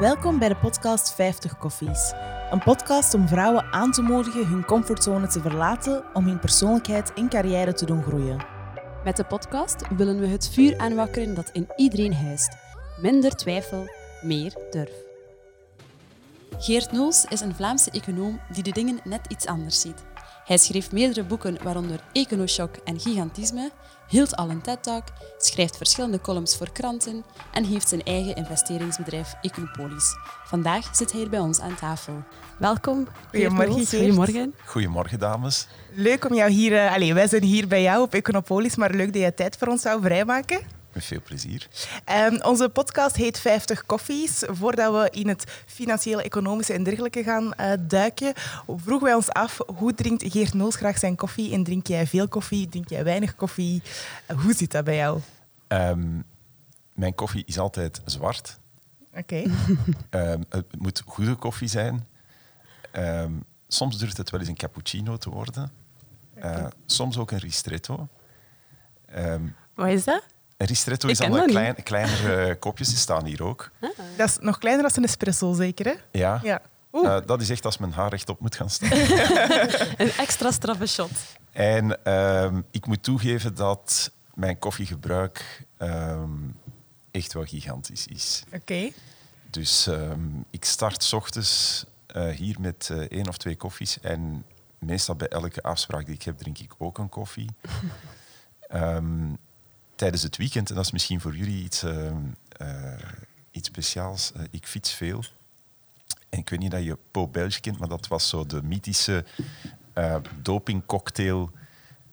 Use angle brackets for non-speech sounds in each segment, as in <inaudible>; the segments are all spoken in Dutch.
Welkom bij de podcast 50 Koffies. Een podcast om vrouwen aan te moedigen hun comfortzone te verlaten om hun persoonlijkheid en carrière te doen groeien. Met de podcast willen we het vuur aanwakkeren dat in iedereen huist. Minder twijfel, meer durf. Geert Noels is een Vlaamse econoom die de dingen net iets anders ziet. Hij schreef meerdere boeken, waaronder Econoshock en Gigantisme, hield al een TED-talk, schrijft verschillende columns voor kranten en heeft zijn eigen investeringsbedrijf Econopolis. Vandaag zit hij hier bij ons aan tafel. Welkom. Goedemorgen. Goedemorgen. Goedemorgen, dames. Leuk om jou hier... eh, allee, wij zijn hier bij jou op Econopolis, maar leuk dat je tijd voor ons zou vrijmaken. Met veel plezier. Ehm, onze podcast heet 50 Koffies. Voordat we in het financiële, economische en dergelijke gaan eh, duiken, vroegen wij ons af hoe drinkt Geert Noels graag zijn koffie? En drink jij veel koffie? Drink jij weinig koffie? Hoe zit dat bij jou? Ehm, mijn koffie is altijd zwart. Oké. <laughs> Ehm, het moet goede koffie zijn. Ehm, soms durft het wel eens een cappuccino te worden. Eh, soms ook een ristretto. Ehm, Wat is dat? Een ristretto is niet. klein, kleinere <laughs> kopjes, die staan hier ook. Dat is nog kleiner dan een espresso, zeker? Hè? Ja. Ja. Eh, dat is echt als mijn haar rechtop moet gaan staan. <laughs> Een extra straffe shot. En ehm, ik moet toegeven dat mijn koffiegebruik ehm, echt wel gigantisch is. Oké. Dus ehm, ik start 's ochtends eh, hier met eh, één of twee koffies. En meestal bij elke afspraak die ik heb, drink ik ook een koffie. <laughs> Ehm, tijdens het weekend, en dat is misschien voor jullie iets, ehm, eh, iets speciaals, eh, ik fiets veel. En ik weet niet dat je Po Belge kent, maar dat was zo de mythische eh dopingcocktail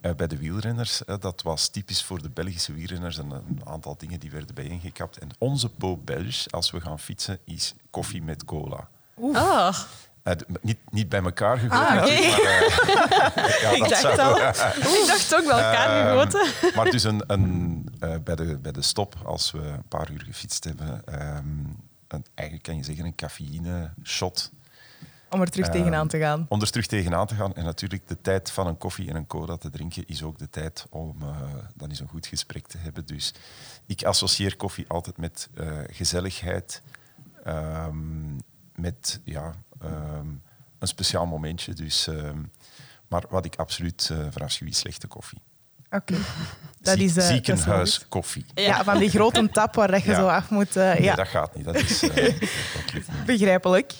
eh, bij de wielrenners. dat was typisch voor de Belgische wielrenners en een aantal dingen die werden bijeengekapt. En onze Po Belge, als we gaan fietsen, is koffie met cola. Oh, Eh, d- niet, niet bij elkaar Ah, oké. natuurlijk, maar, eh, <laughs> <laughs> ja, Ik dat dacht zou- al. <laughs> ik dacht ook wel elkaar Ehm, gegoten. maar dus een, een, eh, bij, de, bij de stop, als we een paar uur gefietst hebben, ehm, een, eigenlijk kan je zeggen een cafeïne shot. Om er terug Ehm, tegenaan te gaan. Om er terug tegenaan te gaan. En natuurlijk de tijd van een koffie en een cola te drinken is ook de tijd om eh, dan eens een goed gesprek te hebben. Dus ik associeer koffie altijd met eh, gezelligheid, ehm, met ja, ehm, een speciaal momentje. Dus, ehm, maar wat ik absoluut uh, verafschuw is slechte koffie. Oké. Dat is... eh, dat is wel ziekenhuis koffie. Ja, van die grote tap waar dat je Ja. zo af moet... eh, Nee, ja, dat gaat niet. Dat is, eh, <laughs> dat lukt niet. begrijpelijk.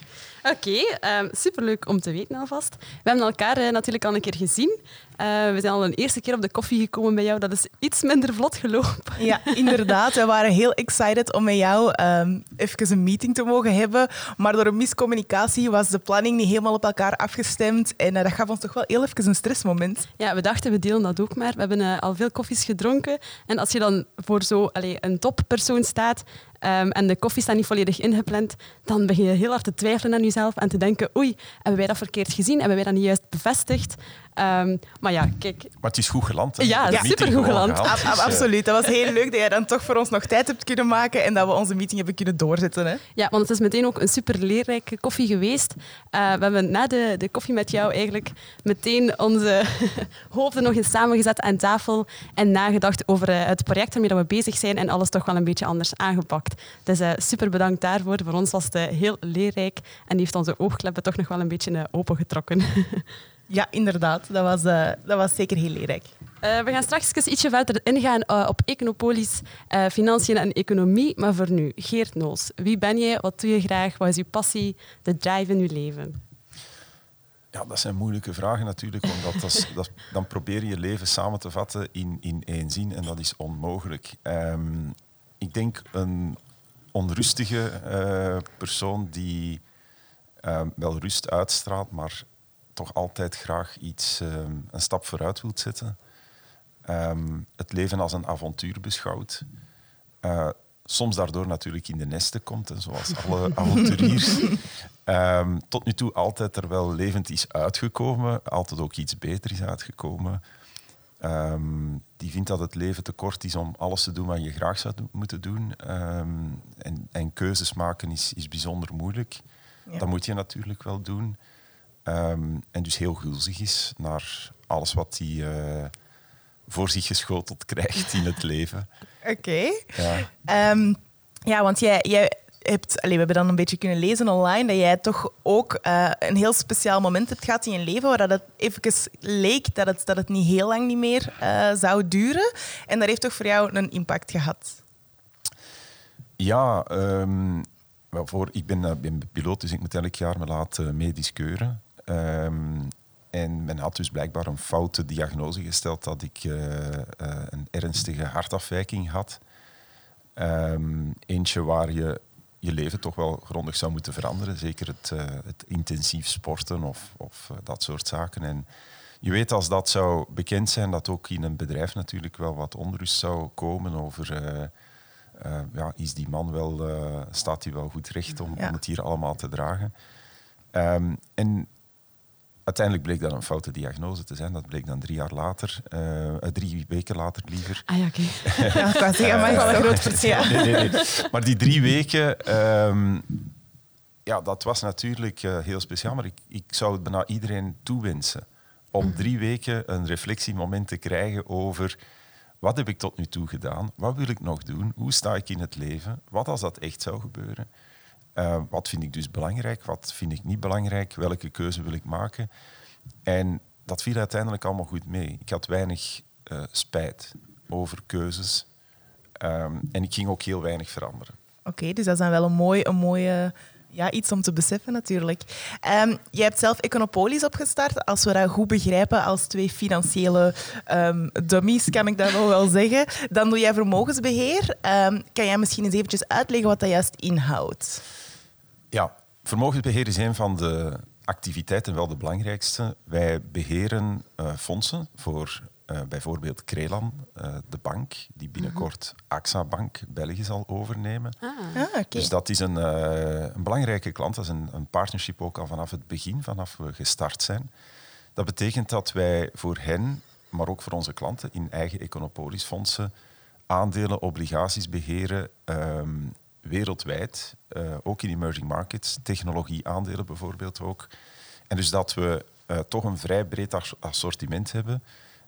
Oké, ehm, superleuk om te weten alvast. We hebben elkaar eh, natuurlijk al een keer gezien. Eh, we zijn al een eerste keer op de koffie gekomen bij jou. Dat is iets minder vlot gelopen. Ja, inderdaad. We waren heel excited om met jou ehm, even een meeting te mogen hebben. Maar door een miscommunicatie was de planning niet helemaal op elkaar afgestemd. En eh, dat gaf ons toch wel heel even een stressmoment. Ja, we dachten, we delen dat ook maar. We hebben al veel koffies gedronken. En als je dan voor zo allee, een toppersoon staat ehm, en de koffie staat niet volledig ingepland, dan begin je heel hard te twijfelen aan jezelf en te denken, oei, hebben wij dat verkeerd gezien? Hebben wij dat niet juist bevestigd? Ehm, maar ja, kijk, Maar het is goed geland. hè. Ja, supergoed gewoon geland. gehaald. Ab- ab- Dus, eh, absoluut. Dat was heel leuk dat jij dan toch voor ons nog tijd hebt kunnen maken en dat we onze meeting hebben kunnen doorzetten. Hè? Ja, want het is meteen ook een super leerrijke koffie geweest. Eh, we hebben na de, de koffie met jou eigenlijk meteen onze <laughs> hoofden nog eens samengezet aan tafel en nagedacht over eh, het project waarmee dat we bezig zijn en alles toch wel een beetje anders aangepakt. Dus eh, super bedankt daarvoor. Voor ons was het heel leerrijk en die heeft onze oogkleppen toch nog wel een beetje opengetrokken. <laughs> Ja, inderdaad. Dat was, eh, dat was zeker heel leerrijk. Eh, we gaan straks eens ietsje verder ingaan eh, op Econopolis, eh, financiën en economie. Maar voor nu, Geert Noos. Wie ben jij? Wat doe je graag? Wat is je passie? De drive in je leven? Ja, dat zijn moeilijke vragen natuurlijk, omdat dat is- <laughs> dat, dan probeer je je leven samen te vatten in, in één zin en dat is onmogelijk. Ehm, ik denk een onrustige eh, persoon die ehm, wel rust uitstraalt, maar toch altijd graag iets, ehm, een stap vooruit wilt zetten. Ehm, het leven als een avontuur beschouwt. Eh, soms daardoor natuurlijk in de nesten komt, hè, zoals alle <laughs> avonturiers. Ehm, tot nu toe altijd er wel levend is uitgekomen, altijd ook iets beter is uitgekomen. Die vindt dat het leven te kort is om alles te doen wat je graag zou do- moeten doen. En, en keuzes maken is, is bijzonder moeilijk. Ja. Dat moet je natuurlijk wel doen. Ehm, en dus heel gulzig is naar alles wat hij eh, voor zich geschoteld <laughs> krijgt in het leven. Oké. Ja. Ehm, ja, want jij, jij hebt, we hebben dan een beetje kunnen lezen online, dat jij toch ook eh, een heel speciaal moment hebt gehad in je leven waar dat het even leek dat het, dat het niet heel lang niet meer uh, zou duren. En dat heeft toch voor jou een impact gehad? Ja, um, voor, ik ben, ben, piloot, dus ik moet elk jaar me laten medisch keuren. Um, en men had dus blijkbaar een foute diagnose gesteld dat ik uh, uh, een ernstige hartafwijking had. Um, eentje waar je je leven toch wel grondig zou moeten veranderen. Zeker het, uh, het intensief sporten of, of dat soort zaken. En je weet als dat zou bekend zijn, dat ook in een bedrijf natuurlijk wel wat onrust zou komen over... ja, is die man wel, staat hij wel goed recht om, ja. om het hier allemaal te dragen? Um, en Uiteindelijk bleek dat een foute diagnose te zijn. Dat bleek dan drie jaar later, uh, drie weken later liever. Ah ja, oké. Okay. <laughs> ja, ik zeggen, maar wel een groot verschil. <laughs> Nee, nee, nee. Maar die drie weken, um, ja, dat was natuurlijk uh, heel speciaal. Maar ik, ik zou het bijna iedereen toewensen. Om drie weken een reflectiemoment te krijgen over wat heb ik tot nu toe gedaan? Wat wil ik nog doen? Hoe sta ik in het leven? Wat als dat echt zou gebeuren? Uh, wat vind ik dus belangrijk? Wat vind ik niet belangrijk? Welke keuze wil ik maken? En dat viel uiteindelijk allemaal goed mee. Ik had weinig uh, spijt over keuzes. Um, en ik ging ook heel weinig veranderen. Oké, dus dat is wel een, mooi, een mooie ja, iets om te beseffen natuurlijk. Um, je hebt zelf Econopolis opgestart, als we dat goed begrijpen, als twee financiële um, dummies, kan ik dat wel wel zeggen. Dan doe jij vermogensbeheer. Kan jij misschien eens eventjes uitleggen wat dat juist inhoudt? Ja, vermogensbeheer is een van de activiteiten, wel de belangrijkste. Wij beheren uh, fondsen voor uh, bijvoorbeeld Krelan, uh, de bank, die binnenkort AXA Bank België zal overnemen. Ah. Ah, okay. Dus dat is een, een, belangrijke klant. Dat is een, een, partnership ook al vanaf het begin, vanaf we gestart zijn. Dat betekent dat wij voor hen, maar ook voor onze klanten, in eigen Econopolis-fondsen aandelen, obligaties beheren um, wereldwijd, uh, ook in emerging markets, technologie-aandelen bijvoorbeeld ook. En dus dat we uh, toch een vrij breed assortiment hebben.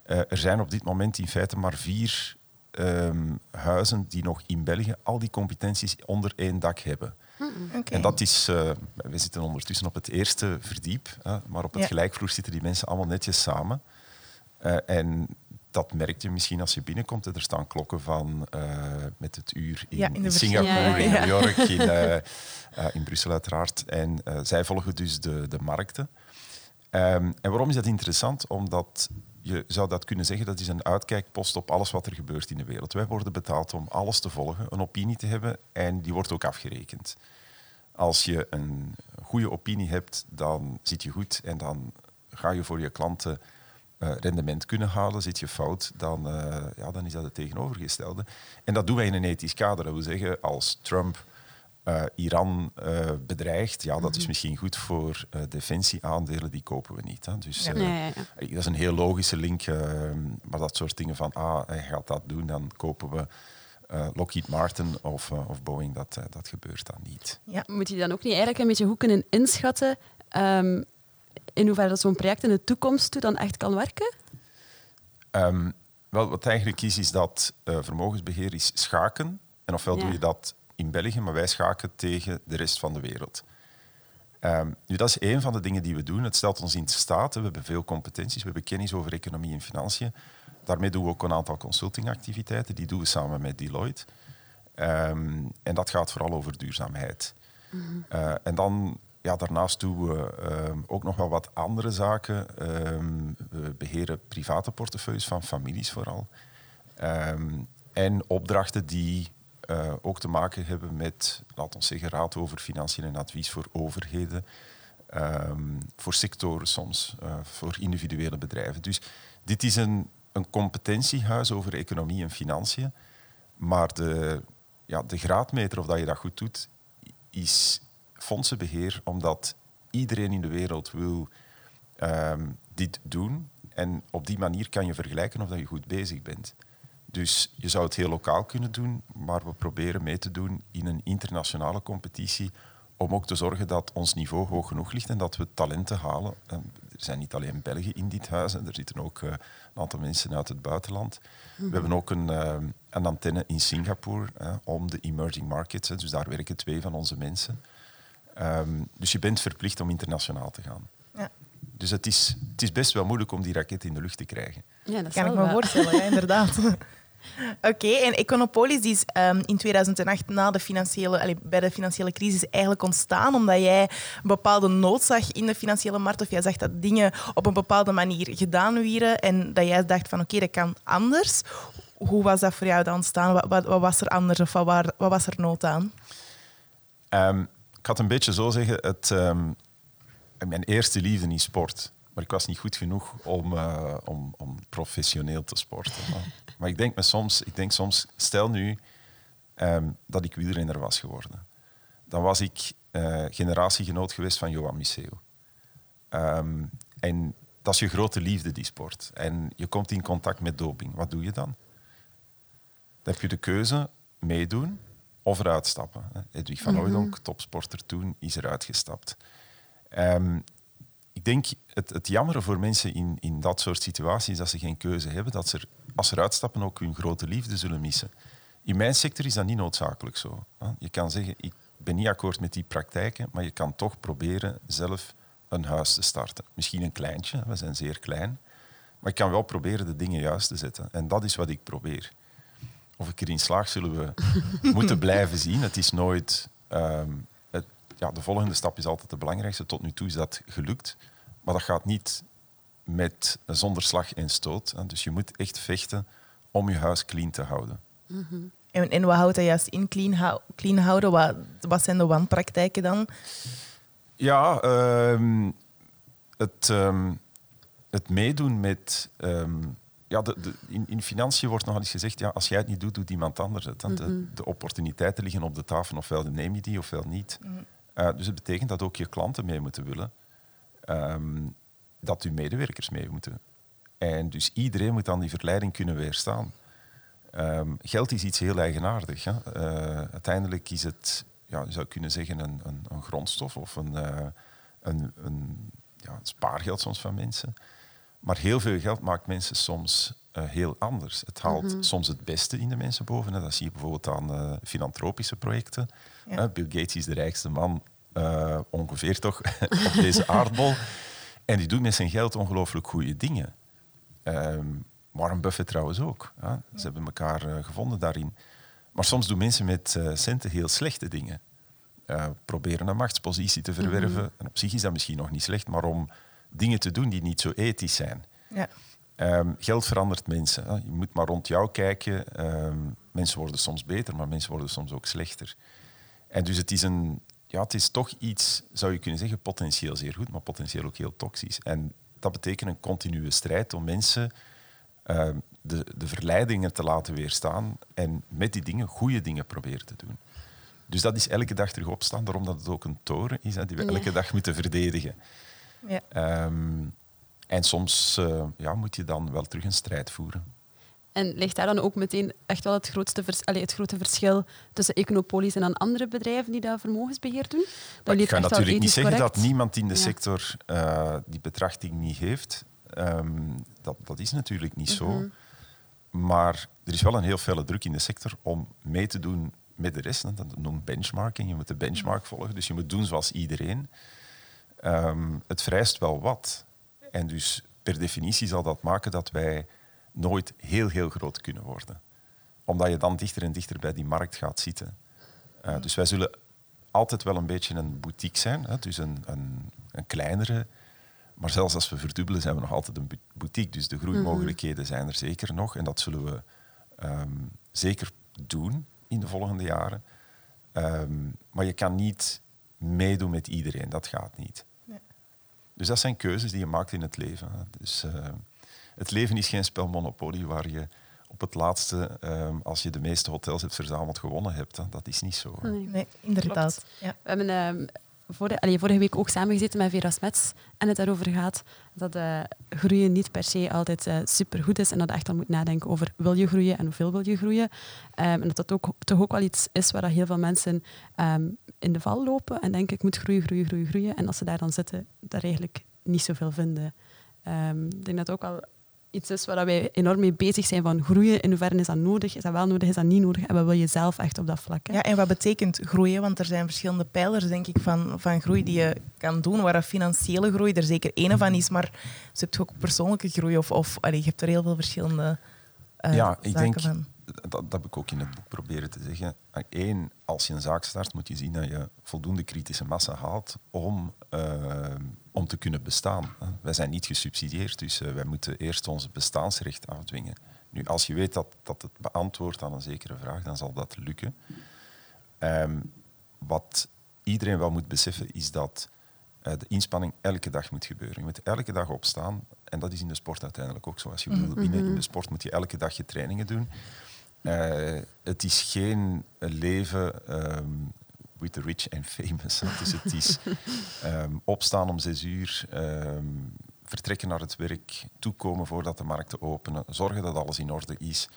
Uh, er zijn op dit moment in feite maar vier um, huizen die nog in België al die competenties onder één dak hebben. Okay. En dat is, we zitten ondertussen op het eerste verdiep, maar op het ja. gelijkvloer zitten die mensen allemaal netjes samen. en dat merk je misschien als je binnenkomt. Er staan klokken van uh, met het uur in, ja, in Singapore, in New York, <laughs> in, uh, uh, in Brussel uiteraard. En zij volgen dus de, de markten. Um, en waarom is dat interessant? Omdat je zou dat kunnen zeggen, dat is een uitkijkpost op alles wat er gebeurt in de wereld. Wij worden betaald om alles te volgen, een opinie te hebben en die wordt ook afgerekend. Als je een goede opinie hebt, dan zit je goed en dan ga je voor je klanten uh, rendement kunnen halen. Zit je fout, dan, uh, ja, dan is dat het tegenovergestelde. En dat doen wij in een ethisch kader. Dat wil zeggen, als Trump uh, Iran bedreigt, ja, dat is mhm. misschien goed voor defensieaandelen, die kopen we niet. Hè. Dus, ja. Ja, ja, dat is een heel logische link, maar dat soort dingen van, ah, hij gaat dat doen, dan kopen we... Lockheed Martin of, of Boeing, dat, dat gebeurt dan niet. Ja. Moet je dan ook niet eigenlijk een beetje goed kunnen inschatten um, in hoeverre zo'n project in de toekomst toe dan echt kan werken? Um, wel, wat eigenlijk is, is dat uh, vermogensbeheer is schaken. En ofwel ja. doe je dat in België, maar wij schaken tegen de rest van de wereld. Um, nu, dat is een van de dingen die we doen. Het stelt ons in staat. We hebben veel competenties, we hebben kennis over economie en financiën. Daarmee doen we ook een aantal consultingactiviteiten. Die doen we samen met Deloitte. Um, en dat gaat vooral over duurzaamheid. Mm -hmm. uh, en dan ja, daarnaast doen we uh, ook nog wel wat andere zaken. Um, we beheren private portefeuilles van families vooral. Um, en opdrachten die uh, ook te maken hebben met, laten we zeggen, raad over financiën en advies voor overheden. Voor sectoren soms, uh, voor individuele bedrijven. Dus dit is een, een competentiehuis over economie en financiën. Maar de, ja, de graadmeter of dat je dat goed doet, is fondsenbeheer, omdat iedereen in de wereld wil um, dit doen. En op die manier kan je vergelijken of dat je goed bezig bent. Dus je zou het heel lokaal kunnen doen, maar we proberen mee te doen in een internationale competitie om ook te zorgen dat ons niveau hoog genoeg ligt en dat we talenten halen. Er zijn niet alleen Belgen in dit huis, er zitten ook uh, een aantal mensen uit het buitenland. We hebben ook een, uh, een antenne in Singapore om de emerging markets. dus daar werken twee van onze mensen. Um, dus je bent verplicht om internationaal te gaan. Ja. Dus het is, het is best wel moeilijk om die raket in de lucht te krijgen. Ja, dat kan ik me voorstellen, ja, inderdaad. <laughs> Oké, en Econopolis is um, in 2008 na de financiële, allez, bij de financiële crisis eigenlijk ontstaan omdat jij een bepaalde nood zag in de financiële markt of jij zag dat dingen op een bepaalde manier gedaan werden en dat jij dacht van oké, dat kan anders. Hoe was dat voor jou dan ontstaan? Wat, wat, wat was er anders of wat, wat, was er nood aan? Um, ik had een beetje zo zeggen, het, um, mijn eerste liefde in sport. Maar ik was niet goed genoeg om, uh, om, om professioneel te sporten. Maar ik denk, me soms, ik denk soms, stel nu um, dat ik wielrenner was geworden. Dan was ik uh, generatiegenoot geweest van Johan Misseu. Um, en dat is je grote liefde, die sport. En je komt in contact met doping. Wat doe je dan? Dan heb je de keuze meedoen of eruit stappen. Edwig van mm -hmm. topsporter toen, is eruit gestapt. Um, ik denk het, het jammere voor mensen in, in dat soort situaties dat ze geen keuze hebben, dat ze als ze eruit stappen ook hun grote liefde zullen missen. In mijn sector is dat niet noodzakelijk zo. Je kan zeggen, ik ben niet akkoord met die praktijken, maar je kan toch proberen zelf een huis te starten. Misschien een kleintje, we zijn zeer klein, maar ik kan wel proberen de dingen juist te zetten. En dat is wat ik probeer. Of ik erin slaag, zullen we <laughs> moeten blijven zien. Het is nooit. Um, het, ja, de volgende stap is altijd de belangrijkste. Tot nu toe is dat gelukt. Maar dat gaat niet met, zonder slag en stoot. Dus je moet echt vechten om je huis clean te houden. Mm -hmm. en, en, wat houdt dat juist in, clean, hou, clean houden? Wat, wat, zijn de wanpraktijken dan? Ja, um, het, um, het meedoen met um, ja, de, de, in, in financiën wordt nogal eens gezegd, ja, als jij het niet doet, doet iemand anders het. Mm -hmm. de, de, opportuniteiten liggen op de tafel, ofwel neem je die, ofwel niet. Mm uh, dus het betekent dat ook je klanten mee moeten willen. Um, dat uw medewerkers mee moeten. En dus iedereen moet aan die verleiding kunnen weerstaan. Um, geld is iets heel eigenaardig. Hè? Uh, uiteindelijk is het, ja, je zou kunnen zeggen, een, een, een grondstof of een, uh, een, een ja, spaargeld soms van mensen. Maar heel veel geld maakt mensen soms uh, heel anders. Het haalt mm -hmm. soms het beste in de mensen boven. Hè. Dat zie je bijvoorbeeld aan uh, filantropische projecten. Ja. Uh, Bill Gates is de rijkste man ongeveer toch <laughs> op deze aardbol. En die doet met zijn geld ongelooflijk goede dingen. Um, Warren Buffett trouwens ook. Ja. Ze hebben elkaar gevonden daarin. Maar soms doen mensen met centen heel slechte dingen. proberen een machtspositie te verwerven. Mm -hmm. En op zich is dat misschien nog niet slecht, maar om dingen te doen die niet zo ethisch zijn. Ja. Um, geld verandert mensen. Hè. Je moet maar rond jou kijken. Um, mensen worden soms beter, maar mensen worden soms ook slechter. En dus het is, een, ja, het is toch iets, zou je kunnen zeggen, potentieel zeer goed, maar potentieel ook heel toxisch. En dat betekent een continue strijd om mensen uh, de, de verleidingen te laten weerstaan en met die dingen goede dingen proberen te doen. Dus dat is elke dag terug opstaan, daarom dat het ook een toren is hè, die we elke dag moeten verdedigen. Ja. Um, en soms uh, ja, moet je dan wel terug een strijd voeren. En ligt daar dan ook meteen echt wel het, grootste vers allez, het grote verschil tussen Econopolis en dan andere bedrijven die dat vermogensbeheer doen? Dat ik ga natuurlijk niet zeggen correct. dat niemand in de ja. sector uh, die betrachting niet heeft. Um, dat, dat is natuurlijk niet mm -hmm. zo. Maar er is wel een heel felle druk in de sector om mee te doen met de rest. Dat noemt benchmarking. Je moet de benchmark volgen, dus je moet doen zoals iedereen. Um, het vereist wel wat. En dus per definitie zal dat maken dat wij nooit heel, heel groot kunnen worden. Omdat je dan dichter en dichter bij die markt gaat zitten. Uh, dus wij zullen altijd wel een beetje een boutique zijn, hè? dus een, een, een, kleinere. Maar zelfs als we verdubbelen, zijn we nog altijd een boutique. Dus de groeimogelijkheden zijn er zeker nog. En dat zullen we um, zeker doen in de volgende jaren. Um, maar je kan niet meedoen met iedereen, dat gaat niet. Dus dat zijn keuzes die je maakt in het leven. Dus, uh, het leven is geen spel Monopoly waar je op het laatste, uh, als je de meeste hotels hebt verzameld, gewonnen hebt. Hè. Dat is niet zo. Nee, nee inderdaad. Ja. We hebben uh, vorige, allee, vorige week ook samengezeten met Vera Smets en het daarover gaat dat uh, groeien niet per se altijd uh, supergoed is en dat je echt al moet nadenken over wil je groeien en hoeveel wil je groeien. Um, en dat dat ook, toch ook wel iets is waar heel veel mensen um, in de val lopen en denken ik moet groeien, groeien, groeien, groeien. En als ze daar dan zitten, daar eigenlijk niet zoveel vinden. Ehm, ik denk dat ook wel iets is waar wij enorm mee bezig zijn van groeien. In hoeverre is dat nodig? Is dat wel nodig? Is dat niet nodig? En wat wil je zelf echt op dat vlak? Hè? Ja, en wat betekent groeien? Want er zijn verschillende pijlers, denk ik, van, van groei die je kan doen. Waar financiële groei er zeker één van is, maar je hebt ook persoonlijke groei. Of, of allee, je hebt er heel veel verschillende uh, ja, ik zaken denk, van. Dat, dat heb ik ook in het boek proberen te zeggen. Eén, als je een zaak start, moet je zien dat je voldoende kritische massa haalt om, uh, om te kunnen bestaan. Wij zijn niet gesubsidieerd, dus uh, wij moeten eerst ons bestaansrecht afdwingen. Nu, als je weet dat, dat het beantwoordt aan een zekere vraag, dan zal dat lukken. Um, wat iedereen wel moet beseffen, is dat uh, de inspanning elke dag moet gebeuren. Je moet elke dag opstaan. En dat is in de sport uiteindelijk ook zo. Als je wil winnen in de sport, moet je elke dag je trainingen doen. Uh, het is geen leven um, with the rich and famous. Dus het is um, <laughs> opstaan om zes uur, um, vertrekken naar het werk, toekomen voordat de markten openen, zorgen dat alles in orde is,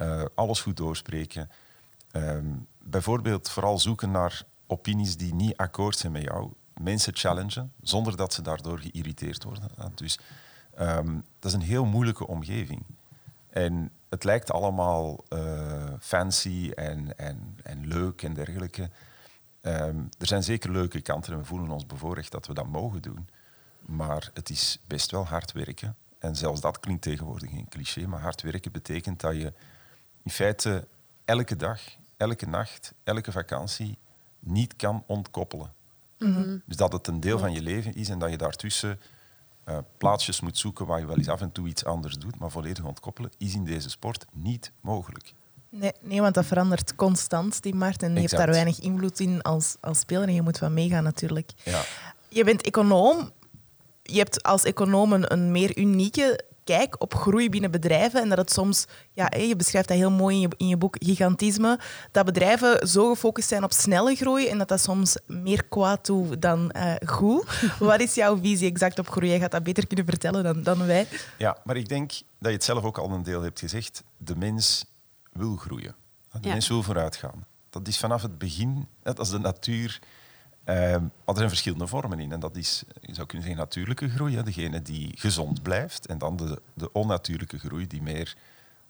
uh, alles goed doorspreken. bijvoorbeeld vooral zoeken naar opinies die niet akkoord zijn met jou. Mensen challengen zonder dat ze daardoor geïrriteerd worden. Dus dat is een heel moeilijke omgeving. En het lijkt allemaal uh, fancy en, en, en leuk en dergelijke. Um, er zijn zeker leuke kanten en we voelen ons bevoorrecht dat we dat mogen doen. Maar het is best wel hard werken. En zelfs dat klinkt tegenwoordig geen cliché, maar hard werken betekent dat je in feite elke dag, elke nacht, elke vakantie niet kan ontkoppelen. Mm -hmm. Dus dat het een deel van je leven is en dat je daartussen uh, plaatsjes moet zoeken waar je wel eens af en toe iets anders doet, maar volledig ontkoppelen is in deze sport niet mogelijk. Nee, nee want dat verandert constant, die markt. En je exact. hebt daar weinig invloed in als, als speler en je moet wel meegaan natuurlijk. Ja. Je bent econoom. Je hebt als econoom een, een meer unieke kijk op groei binnen bedrijven. En dat het soms, ja, je beschrijft dat heel mooi in je, in je boek Gigantisme, dat bedrijven zo gefocust zijn op snelle groei en dat dat soms meer kwaad doet dan uh, goed. <laughs> Wat is jouw visie exact op groei? Jij gaat dat beter kunnen vertellen dan, dan wij. Ja, maar ik denk dat je het zelf ook al een deel hebt gezegd. De mens wil groeien. De ja. mens wil vooruit gaan. Dat is vanaf het begin, net als de natuur Uh, maar er zijn verschillende vormen in. En dat is, je zou kunnen zeggen, natuurlijke groei. Hè, degene die gezond blijft. En dan de, de onnatuurlijke groei die meer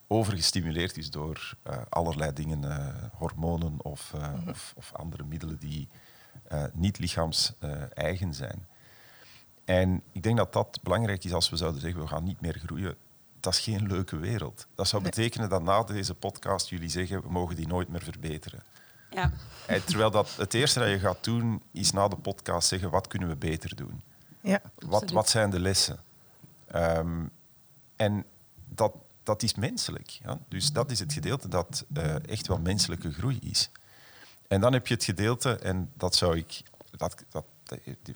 overgestimuleerd is door uh, allerlei dingen, uh, hormonen of, mm -hmm. of, of, andere middelen die niet lichaams-eigen zijn. En ik denk dat dat belangrijk is als we zouden zeggen, we gaan niet meer groeien. Dat is geen leuke wereld. Dat zou betekenen dat na deze podcast jullie zeggen, we mogen die nooit meer verbeteren. Ja. Terwijl dat het eerste dat je gaat doen, is na de podcast zeggen wat kunnen we beter doen. Ja, wat, wat zijn de lessen? Um, en dat, dat is menselijk. Ja? Dus dat is het gedeelte dat uh, echt wel menselijke groei is. En dan heb je het gedeelte, en dat zou ik... Dat, dat,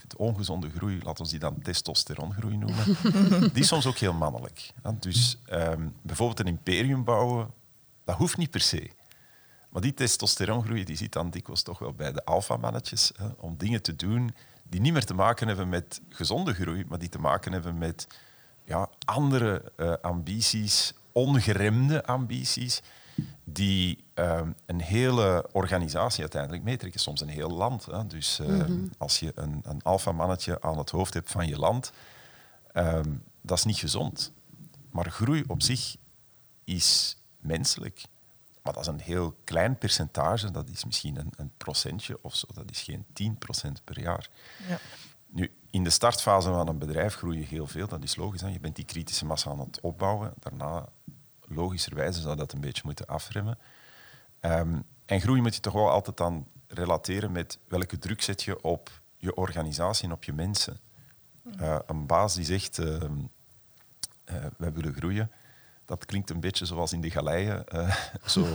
de ongezonde groei, laten we die dan testosterongroei noemen, <laughs> die is soms ook heel mannelijk. Ja? Dus um, bijvoorbeeld een imperium bouwen, dat hoeft niet per se. Maar die testosterongroei die zit dan dikwijls toch wel bij de alfamannetjes. Om dingen te doen die niet meer te maken hebben met gezonde groei, maar die te maken hebben met ja, andere uh, ambities, ongeremde ambities, die uh, een hele organisatie uiteindelijk meetrekken. Soms een heel land. Hè. Dus uh, mm-hmm. als je een, een alfamannetje aan het hoofd hebt van je land, um, dat is niet gezond. Maar groei op zich is menselijk. Maar dat is een heel klein percentage, dat is misschien een, een procentje of zo, dat is geen 10% per jaar. Ja. Nu, in de startfase van een bedrijf groei je heel veel, dat is logisch. Hè? Je bent die kritische massa aan het opbouwen. Daarna, logischerwijze, zou dat een beetje moeten afremmen. Um, en groei moet je toch wel altijd dan relateren met welke druk zet je op je organisatie en op je mensen. Uh, een baas die zegt, uh, uh, wij willen groeien, dat klinkt een beetje zoals in de galeien, uh, zo <laughs>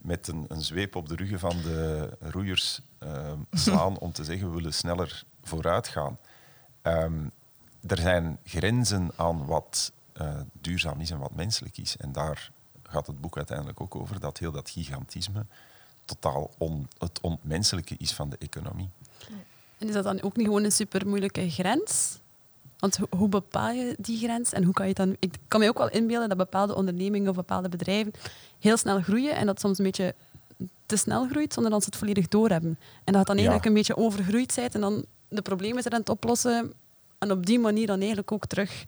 met een, een, zweep op de ruggen van de roeiers uh, slaan om te zeggen we willen sneller vooruit gaan. Um, er zijn grenzen aan wat uh, duurzaam is en wat menselijk is. En daar gaat het boek uiteindelijk ook over, dat heel dat gigantisme totaal on, het onmenselijke is van de economie. En is dat dan ook niet gewoon een super moeilijke grens? Want hoe bepaal je die grens en hoe kan je dan... Ik kan me ook wel inbeelden dat bepaalde ondernemingen of bepaalde bedrijven heel snel groeien en dat soms een beetje te snel groeit zonder dat ze het volledig doorhebben. En dat het dan eigenlijk ja. een beetje overgroeid zijn en dan de problemen zijn aan het oplossen En op die manier dan eigenlijk ook terug...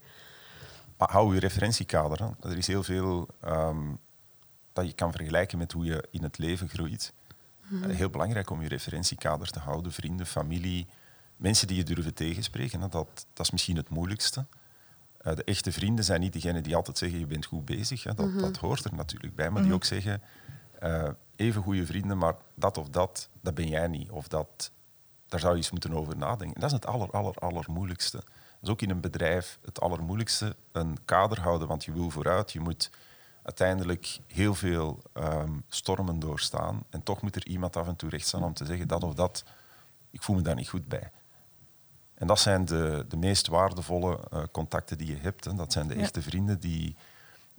Maar hou je referentiekader. Hè. Er is heel veel ehm, dat je kan vergelijken met hoe je in het leven groeit. Eh, Heel belangrijk om je referentiekader te houden. Vrienden, familie, mensen die je durven tegenspreken. Dat, dat is misschien het moeilijkste. Eh, de echte vrienden zijn niet degenen die altijd zeggen je bent goed bezig. Hè. Dat, dat hoort er natuurlijk bij. Maar die ook zeggen eh, even goede vrienden, maar dat of dat, dat ben jij niet. Of dat, daar zou je eens moeten over nadenken. Dat is het aller, aller, allermoeilijkste. Dat is ook in een bedrijf het allermoeilijkste. Een kader houden, want je wil vooruit. Je moet uiteindelijk heel veel ehm, stormen doorstaan. En toch moet er iemand af en toe recht staan om te zeggen dat of dat, ik voel me daar niet goed bij. En dat zijn de, de meest waardevolle eh, contacten die je hebt. Hè. Dat zijn de Ja. echte vrienden die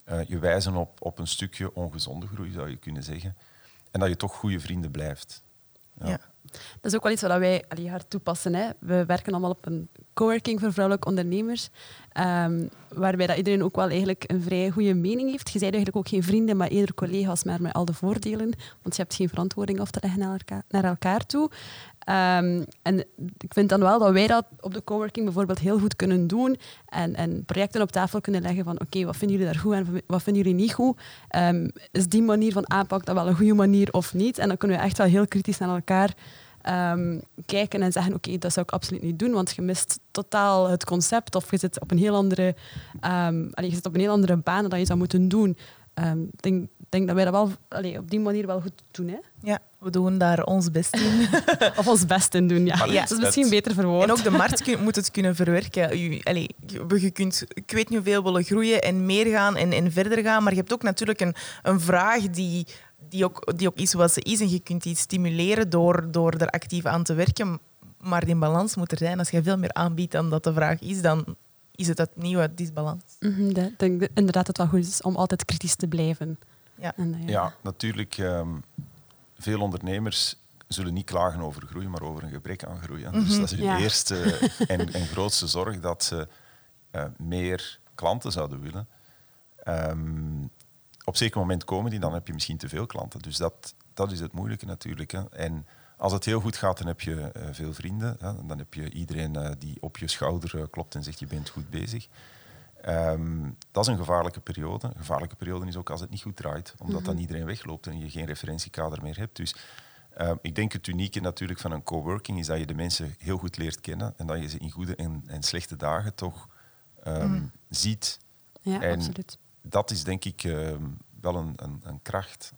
eh, je wijzen op, op een stukje ongezonde groei, zou je kunnen zeggen. En dat je toch goede vrienden blijft. Ja. Ja. Dat is ook wel iets wat wij hard toepassen. Hè. We werken allemaal op een coworking voor vrouwelijke ondernemers, ehm, waarbij dat iedereen ook wel eigenlijk een vrij goede mening heeft. Je zei eigenlijk ook geen vrienden, maar eerder collega's, maar met al de voordelen. Want je hebt geen verantwoording af te leggen naar elkaar, naar elkaar toe. Ehm, en ik vind dan wel dat wij dat op de coworking bijvoorbeeld heel goed kunnen doen en, en projecten op tafel kunnen leggen van oké, wat vinden jullie daar goed en wat vinden jullie niet goed? Ehm, is die manier van aanpak dan wel een goede manier of niet? En dan kunnen we echt wel heel kritisch naar elkaar ehm, kijken en zeggen oké, dat zou ik absoluut niet doen, want je mist totaal het concept of je zit op een heel andere, ehm, allee, je zit op een heel andere baan dan je zou moeten doen. Ehm, Ik denk, denk dat wij dat wel allee, op die manier wel goed doen. Hè? Ja, we doen daar ons best in. <laughs> Of ons best in doen, ja. Dat is misschien beter verwoord. En ook de markt kun- moet het kunnen verwerken. Je, allee, je, je kunt, ik weet niet hoeveel willen groeien en meer gaan en, en verder gaan, maar je hebt ook natuurlijk een, een vraag die, die, ook, die ook is wat ze is. En je kunt die stimuleren door, door er actief aan te werken. Maar die balans moet er zijn. Als je veel meer aanbiedt dan dat de vraag is, dan is het opnieuw uit disbalans. Mhm, dat- Ik denk inderdaad dat het wel goed is om altijd kritisch te blijven. Ja. En, eh, Ja, natuurlijk. ehm, veel ondernemers zullen niet klagen over groei, maar over een gebrek aan groei. hè. Dus dat is hun Ja. eerste <laughs> en, en grootste zorg dat ze eh, meer klanten zouden willen. Ehm, op zeker moment komen die, dan heb je misschien te veel klanten. Dus dat, dat is het moeilijke natuurlijk. Hè. En als het heel goed gaat, dan heb je eh, veel vrienden. Hè. Dan heb je iedereen eh, die op je schouder eh, klopt en zegt je bent goed bezig. Ehm, dat is een gevaarlijke periode. Een gevaarlijke periode is ook als het niet goed draait, omdat dan iedereen wegloopt en je geen referentiekader meer hebt. Dus ehm, ik denk het unieke natuurlijk van een coworking is dat je de mensen heel goed leert kennen en dat je ze in goede en, en slechte dagen toch ehm, ziet. ja En- absoluut. Dat is denk ik ehm, wel een, een, een kracht.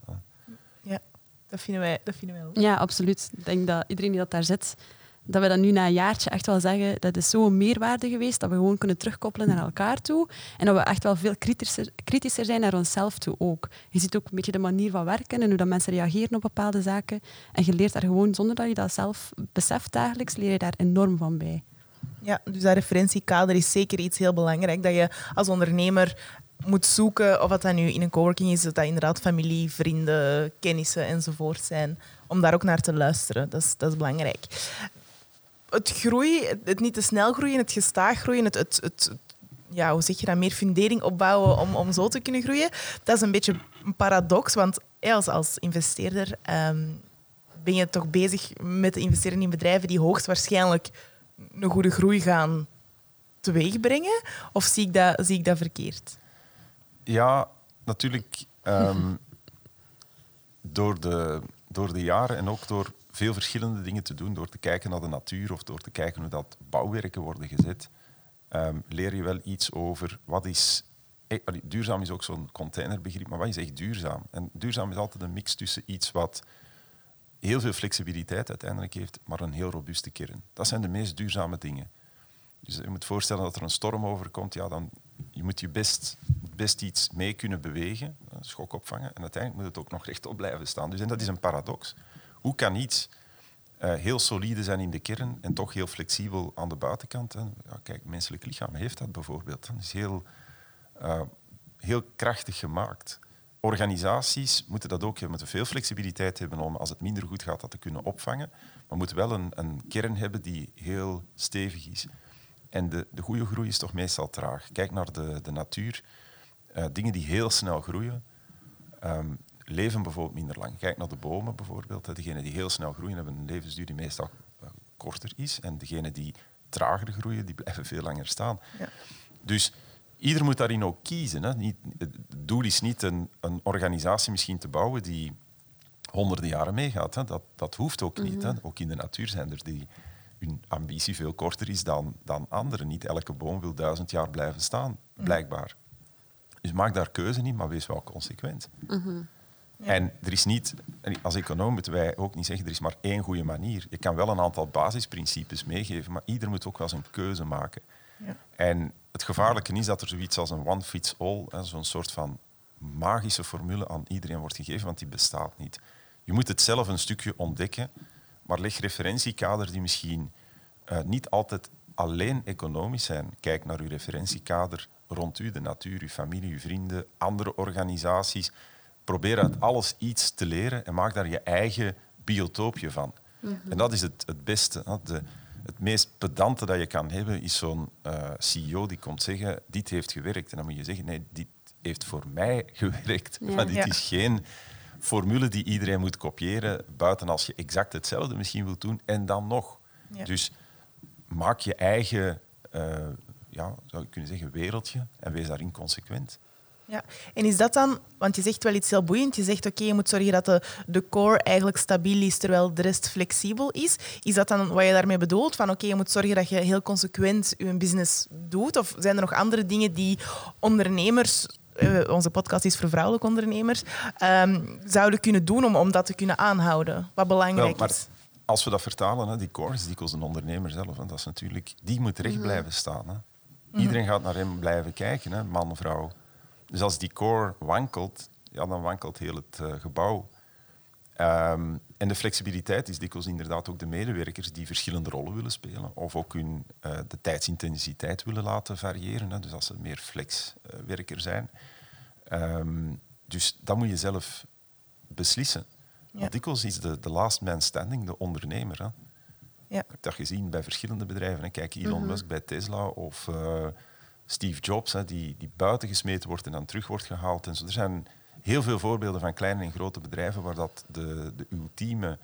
Ja, dat vinden wij, dat vinden wij ook. Ja, absoluut. Ik denk dat iedereen die dat daar zit, dat we dat nu na een jaartje echt wel zeggen, dat is zo'n meerwaarde geweest, dat we gewoon kunnen terugkoppelen naar elkaar toe. En dat we echt wel veel kritischer, kritischer zijn naar onszelf toe ook. Je ziet ook een beetje de manier van werken en hoe dat mensen reageren op bepaalde zaken. En je leert daar gewoon, zonder dat je dat zelf beseft dagelijks, leer je daar enorm van bij. Ja, dus dat referentiekader is zeker iets heel belangrijk. Dat je als ondernemer moet zoeken, of wat dat nu in een coworking is, dat dat inderdaad familie, vrienden, kennissen enzovoort zijn. Om daar ook naar te luisteren. Dat is, dat is belangrijk. Het groei, het, niet te snel groeien, het gestaag groeien, het, het, het, ja, hoe zeg je dat, meer fundering opbouwen om, om zo te kunnen groeien, dat is een beetje een paradox. Want als, als investeerder ehm, ben je toch bezig met te investeren in bedrijven die hoogstwaarschijnlijk een goede groei gaan teweegbrengen? Of zie ik dat, zie ik dat verkeerd? Ja, natuurlijk. ehm, door, de, door de jaren en ook door veel verschillende dingen te doen, door te kijken naar de natuur of door te kijken hoe dat bouwwerken worden gezet, ehm, leer je wel iets over wat is. eh, duurzaam is ook zo'n containerbegrip, maar wat is echt duurzaam? En duurzaam is altijd een mix tussen iets wat heel veel flexibiliteit uiteindelijk heeft, maar een heel robuuste kern. Dat zijn de meest duurzame dingen. Dus je moet voorstellen dat er een storm overkomt, ja, dan je moet je best, best iets mee kunnen bewegen, een schok opvangen, en uiteindelijk moet het ook nog rechtop blijven staan. Dus en dat is een paradox. Hoe kan iets eh, heel solide zijn in de kern en toch heel flexibel aan de buitenkant? Ja, kijk, het menselijk lichaam heeft dat bijvoorbeeld. Dat is heel, eh, heel krachtig gemaakt. Organisaties moeten dat ook hebben, moeten veel flexibiliteit hebben om als het minder goed gaat dat te kunnen opvangen. Maar moeten wel een, een kern hebben die heel stevig is. En de, de goede groei is toch meestal traag. Kijk naar de, de natuur. Eh, dingen die heel snel groeien, ehm, leven bijvoorbeeld minder lang. Kijk naar de bomen bijvoorbeeld. Degenen die heel snel groeien hebben een levensduur die meestal eh, korter is. En degenen die trager groeien, die <laughs> blijven veel langer staan. Ja. Dus ieder moet daarin ook kiezen. Hè. Niet, het doel is niet een, een organisatie misschien te bouwen die honderden jaren meegaat. Hè. Dat, dat hoeft ook niet. Hè. Ook in de natuur zijn er die hun ambitie veel korter is dan, dan anderen. Niet elke boom wil duizend jaar blijven staan, blijkbaar. Dus maak daar keuze in, maar wees wel consequent. En er is niet, als econoom moeten wij ook niet zeggen, er is maar één goede manier. Je kan wel een aantal basisprincipes meegeven, maar ieder moet ook wel zijn keuze maken. Ja. En het gevaarlijke is dat er zoiets als een one fits all, zo'n soort van magische formule aan iedereen wordt gegeven, want die bestaat niet. Je moet het zelf een stukje ontdekken, maar leg referentiekader die misschien eh, niet altijd alleen economisch zijn. Kijk naar uw referentiekader rond u, de natuur, uw familie, uw vrienden, andere organisaties. Probeer uit alles iets te leren en maak daar je eigen biotoopje van. En dat is het, het beste. De, het meest pedante dat je kan hebben is zo'n eh, CEO die komt zeggen, dit heeft gewerkt. En dan moet je zeggen, nee, dit heeft voor mij <laughs> gewerkt. Ja. Maar dit Ja. is geen formule die iedereen moet kopiëren, buiten als je exact hetzelfde misschien wilt doen en dan nog. Ja. Dus maak je eigen, eh, ja, zou je kunnen zeggen, wereldje en wees daarin consequent. Ja. En is dat dan, want je zegt wel iets heel boeiend, je zegt oké, je moet zorgen dat de, de core eigenlijk stabiel is terwijl de rest flexibel is. Is dat dan wat je daarmee bedoelt? Van oké, je moet zorgen dat je heel consequent je business doet? Of zijn er nog andere dingen die ondernemers, eh, onze podcast is voor vrouwelijke ondernemers, ehm, zouden kunnen doen om, om dat te kunnen aanhouden? Wat belangrijk Wel, maar is. als we dat vertalen, hè, die core is dikwijls een ondernemer zelf. Hè, dat is natuurlijk, die moet recht blijven staan. Hè. Iedereen gaat naar hem blijven kijken, hè, man, vrouw. Dus als die core wankelt, ja, dan wankelt heel het eh, gebouw. Ehm, en de flexibiliteit is dikwijls inderdaad ook de medewerkers die verschillende rollen willen spelen. Of ook hun, eh, de tijdsintensiteit willen laten variëren. Hè. Dus als ze meer flexwerker zijn. Ehm, dus dat moet je zelf beslissen. Ja. Want dikwijls is de, de last man standing de ondernemer. Hè. Ja. Ik heb dat gezien bij verschillende bedrijven. hè. Kijk, Elon Musk bij Tesla of eh, Steve Jobs, hè, die, die buiten gesmeten wordt en dan terug wordt gehaald. En zo. Er zijn heel veel voorbeelden van kleine en grote bedrijven waar dat de, de ultieme,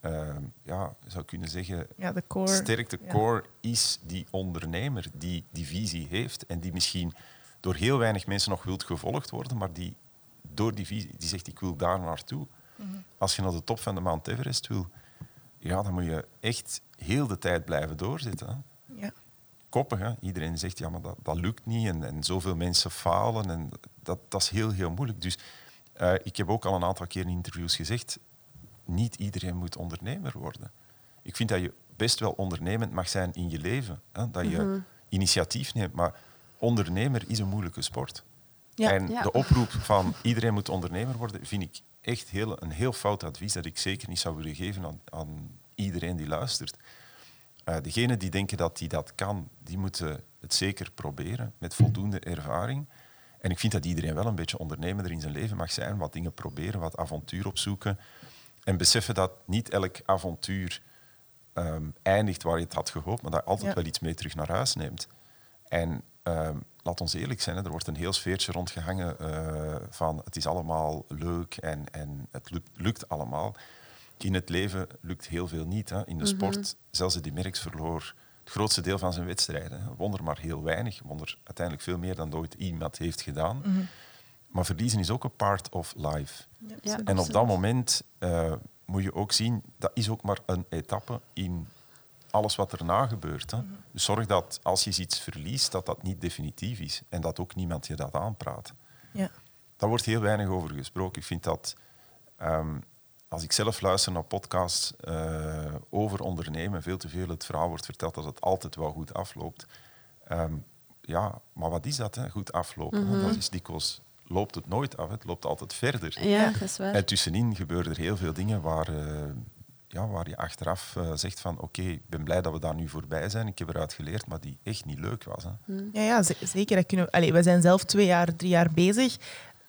eh, ja, zou kunnen zeggen, Ja, de core. sterkte ja. core is die ondernemer die die visie heeft en die misschien door heel weinig mensen nog wilt gevolgd worden, maar die door die visie, die zegt ik wil daar naartoe. Mhm. Als je naar de top van de Mount Everest wil, ja, dan moet je echt heel de tijd blijven doorzetten. Hè. Ja. Koppig, hè? iedereen zegt ja, maar dat, dat lukt niet en, en zoveel mensen falen en dat, dat is heel, heel moeilijk. Dus eh, ik heb ook al een aantal keer in interviews gezegd, niet iedereen moet ondernemer worden. Ik vind dat je best wel ondernemend mag zijn in je leven. Hè? Dat je initiatief neemt, maar ondernemer is een moeilijke sport. Ja. En Ja. de oproep van iedereen moet ondernemer worden, vind ik echt heel, een heel fout advies dat ik zeker niet zou willen geven aan, aan iedereen die luistert. Eh degenen die denken dat die dat kan, die moeten het zeker proberen met voldoende ervaring. En ik vind dat iedereen wel een beetje ondernemer in zijn leven mag zijn, wat dingen proberen, wat avontuur opzoeken. En beseffen dat niet elk avontuur ehm, eindigt waar je het had gehoopt, maar dat altijd Ja. wel iets mee terug naar huis neemt. En ehm, laat ons eerlijk zijn, hè, er wordt een heel sfeertje rondgehangen eh, van het is allemaal leuk en, en het lukt, lukt allemaal. In het leven lukt heel veel niet. Hè. In de sport, zelfs die Merckx verloor het grootste deel van zijn wedstrijden. hè. Wonder maar heel weinig, wonder uiteindelijk veel meer dan ooit iemand heeft gedaan. Maar verliezen is ook een part of life. Ja, En op dat moment eh, moet je ook zien, dat is ook maar een etappe in alles wat erna gebeurt. Hè. Dus zorg dat als je iets verliest, dat dat niet definitief is. En dat ook niemand je dat aanpraat. Ja. Daar wordt heel weinig over gesproken. Ik vind dat, ehm, als ik zelf luister naar podcasts eh, over ondernemen, veel te veel het verhaal wordt verteld dat het altijd wel goed afloopt. Ehm, ja, maar wat is dat, hè? goed aflopen? hè? Dat is dikwijls, loopt het nooit af, het loopt altijd verder. Ja, dat is waar. En tussenin gebeuren er heel veel dingen waar, eh, ja, waar je achteraf eh, zegt van oké, ik ben blij dat we daar nu voorbij zijn. Ik heb eruit geleerd, maar die echt niet leuk was. Hè. Ja, ja ze- zeker. Dat kunnen we, Allee, we zijn zelf twee jaar, drie jaar bezig.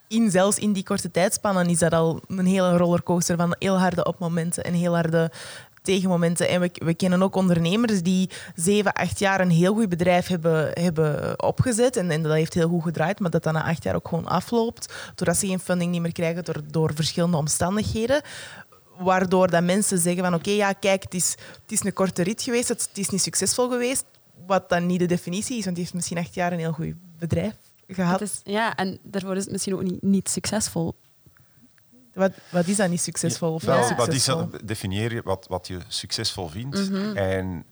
In, zelfs in die korte tijdspannen is dat al een hele rollercoaster van heel harde opmomenten en heel harde tegenmomenten. En we, we kennen ook ondernemers die zeven, acht jaar een heel goed bedrijf hebben, hebben opgezet. En, en dat heeft heel goed gedraaid, maar dat dan na acht jaar ook gewoon afloopt. Doordat ze geen funding niet meer krijgen door, door verschillende omstandigheden. waardoor dat mensen zeggen van oké, ja, kijk, het is, het is een korte rit geweest, het, het is niet succesvol geweest, wat dan niet de definitie is, want die heeft misschien acht jaar een heel goed bedrijf gehad. Is, ja, en daarvoor is het misschien ook niet, niet succesvol. Wat, wat is dat niet succesvol? Of Wel, wat is dat? Definieer je wat, wat je succesvol vindt en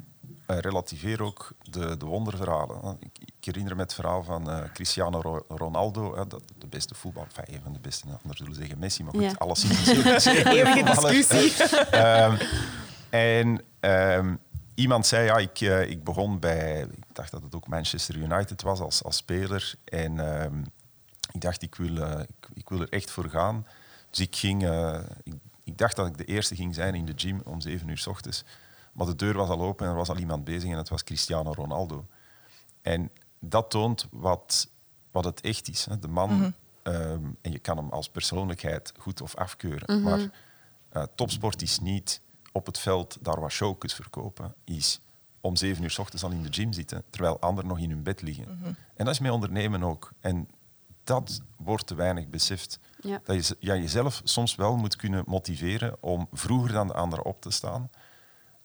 eh, relativeer ook de, de wonderverhalen. Ik, ik herinner me het verhaal van eh, Cristiano Ro- Ronaldo, hè, dat, de beste voetbal, enfin, een van de beste, anderen zullen zeggen Messi, maar goed, Ja. zeer- zeer goede Eeuwige voetballer. discussie. Ehm, en ehm, iemand zei, ja, ik, eh, ik begon bij, ik dacht dat het ook Manchester United was als, als speler. En ehm, ik dacht, ik wil, eh, ik, ik wil er echt voor gaan. Dus ik ging, eh, ik, ik dacht dat ik de eerste ging zijn in de gym om zeven uur s ochtends. Maar de deur was al open en er was al iemand bezig en het was Cristiano Ronaldo. En dat toont wat, wat het echt is. Hè. De man, ehm, en je kan hem als persoonlijkheid goed of afkeuren, maar eh, topsport is niet op het veld daar wat showkes verkopen, is om zeven uur s ochtends al in de gym zitten, terwijl anderen nog in hun bed liggen. En dat is met ondernemen ook. En dat wordt te weinig beseft. Ja. Dat je ja, jezelf soms wel moet kunnen motiveren om vroeger dan de anderen op te staan,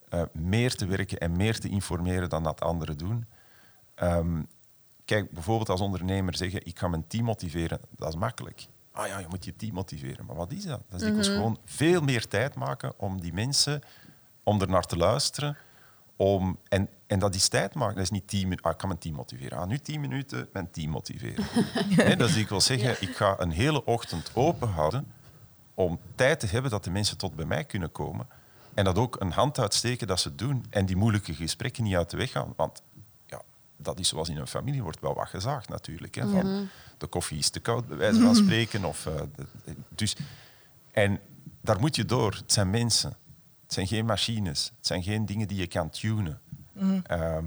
eh, meer te werken en meer te informeren dan dat anderen doen. Ehm, kijk, bijvoorbeeld als ondernemer zeggen, ik ga mijn team motiveren, dat is makkelijk. Ah ja, je moet je team motiveren. Maar wat is dat? Dat is dikwijls gewoon veel meer tijd maken om die mensen, om er naar te luisteren. Om, en, en dat is tijd maken. Dat is niet tien minuten. Ah, ik kan mijn team motiveren. Ah, nu tien minuten mijn team motiveren. <laughs> nee, dat is ik wil zeggen, ik ga een hele ochtend open houden om tijd te hebben dat de mensen tot bij mij kunnen komen. En dat ook een hand uitsteken dat ze het doen. En die moeilijke gesprekken niet uit de weg gaan. Want dat is zoals in een familie wordt wel wat gezaagd natuurlijk. Hè, van, de koffie is te koud, bij wijze van spreken. Of, eh, de- dus, en daar moet je door. Het zijn mensen. Het zijn geen machines. Het zijn geen dingen die je kan tunen. Ehm,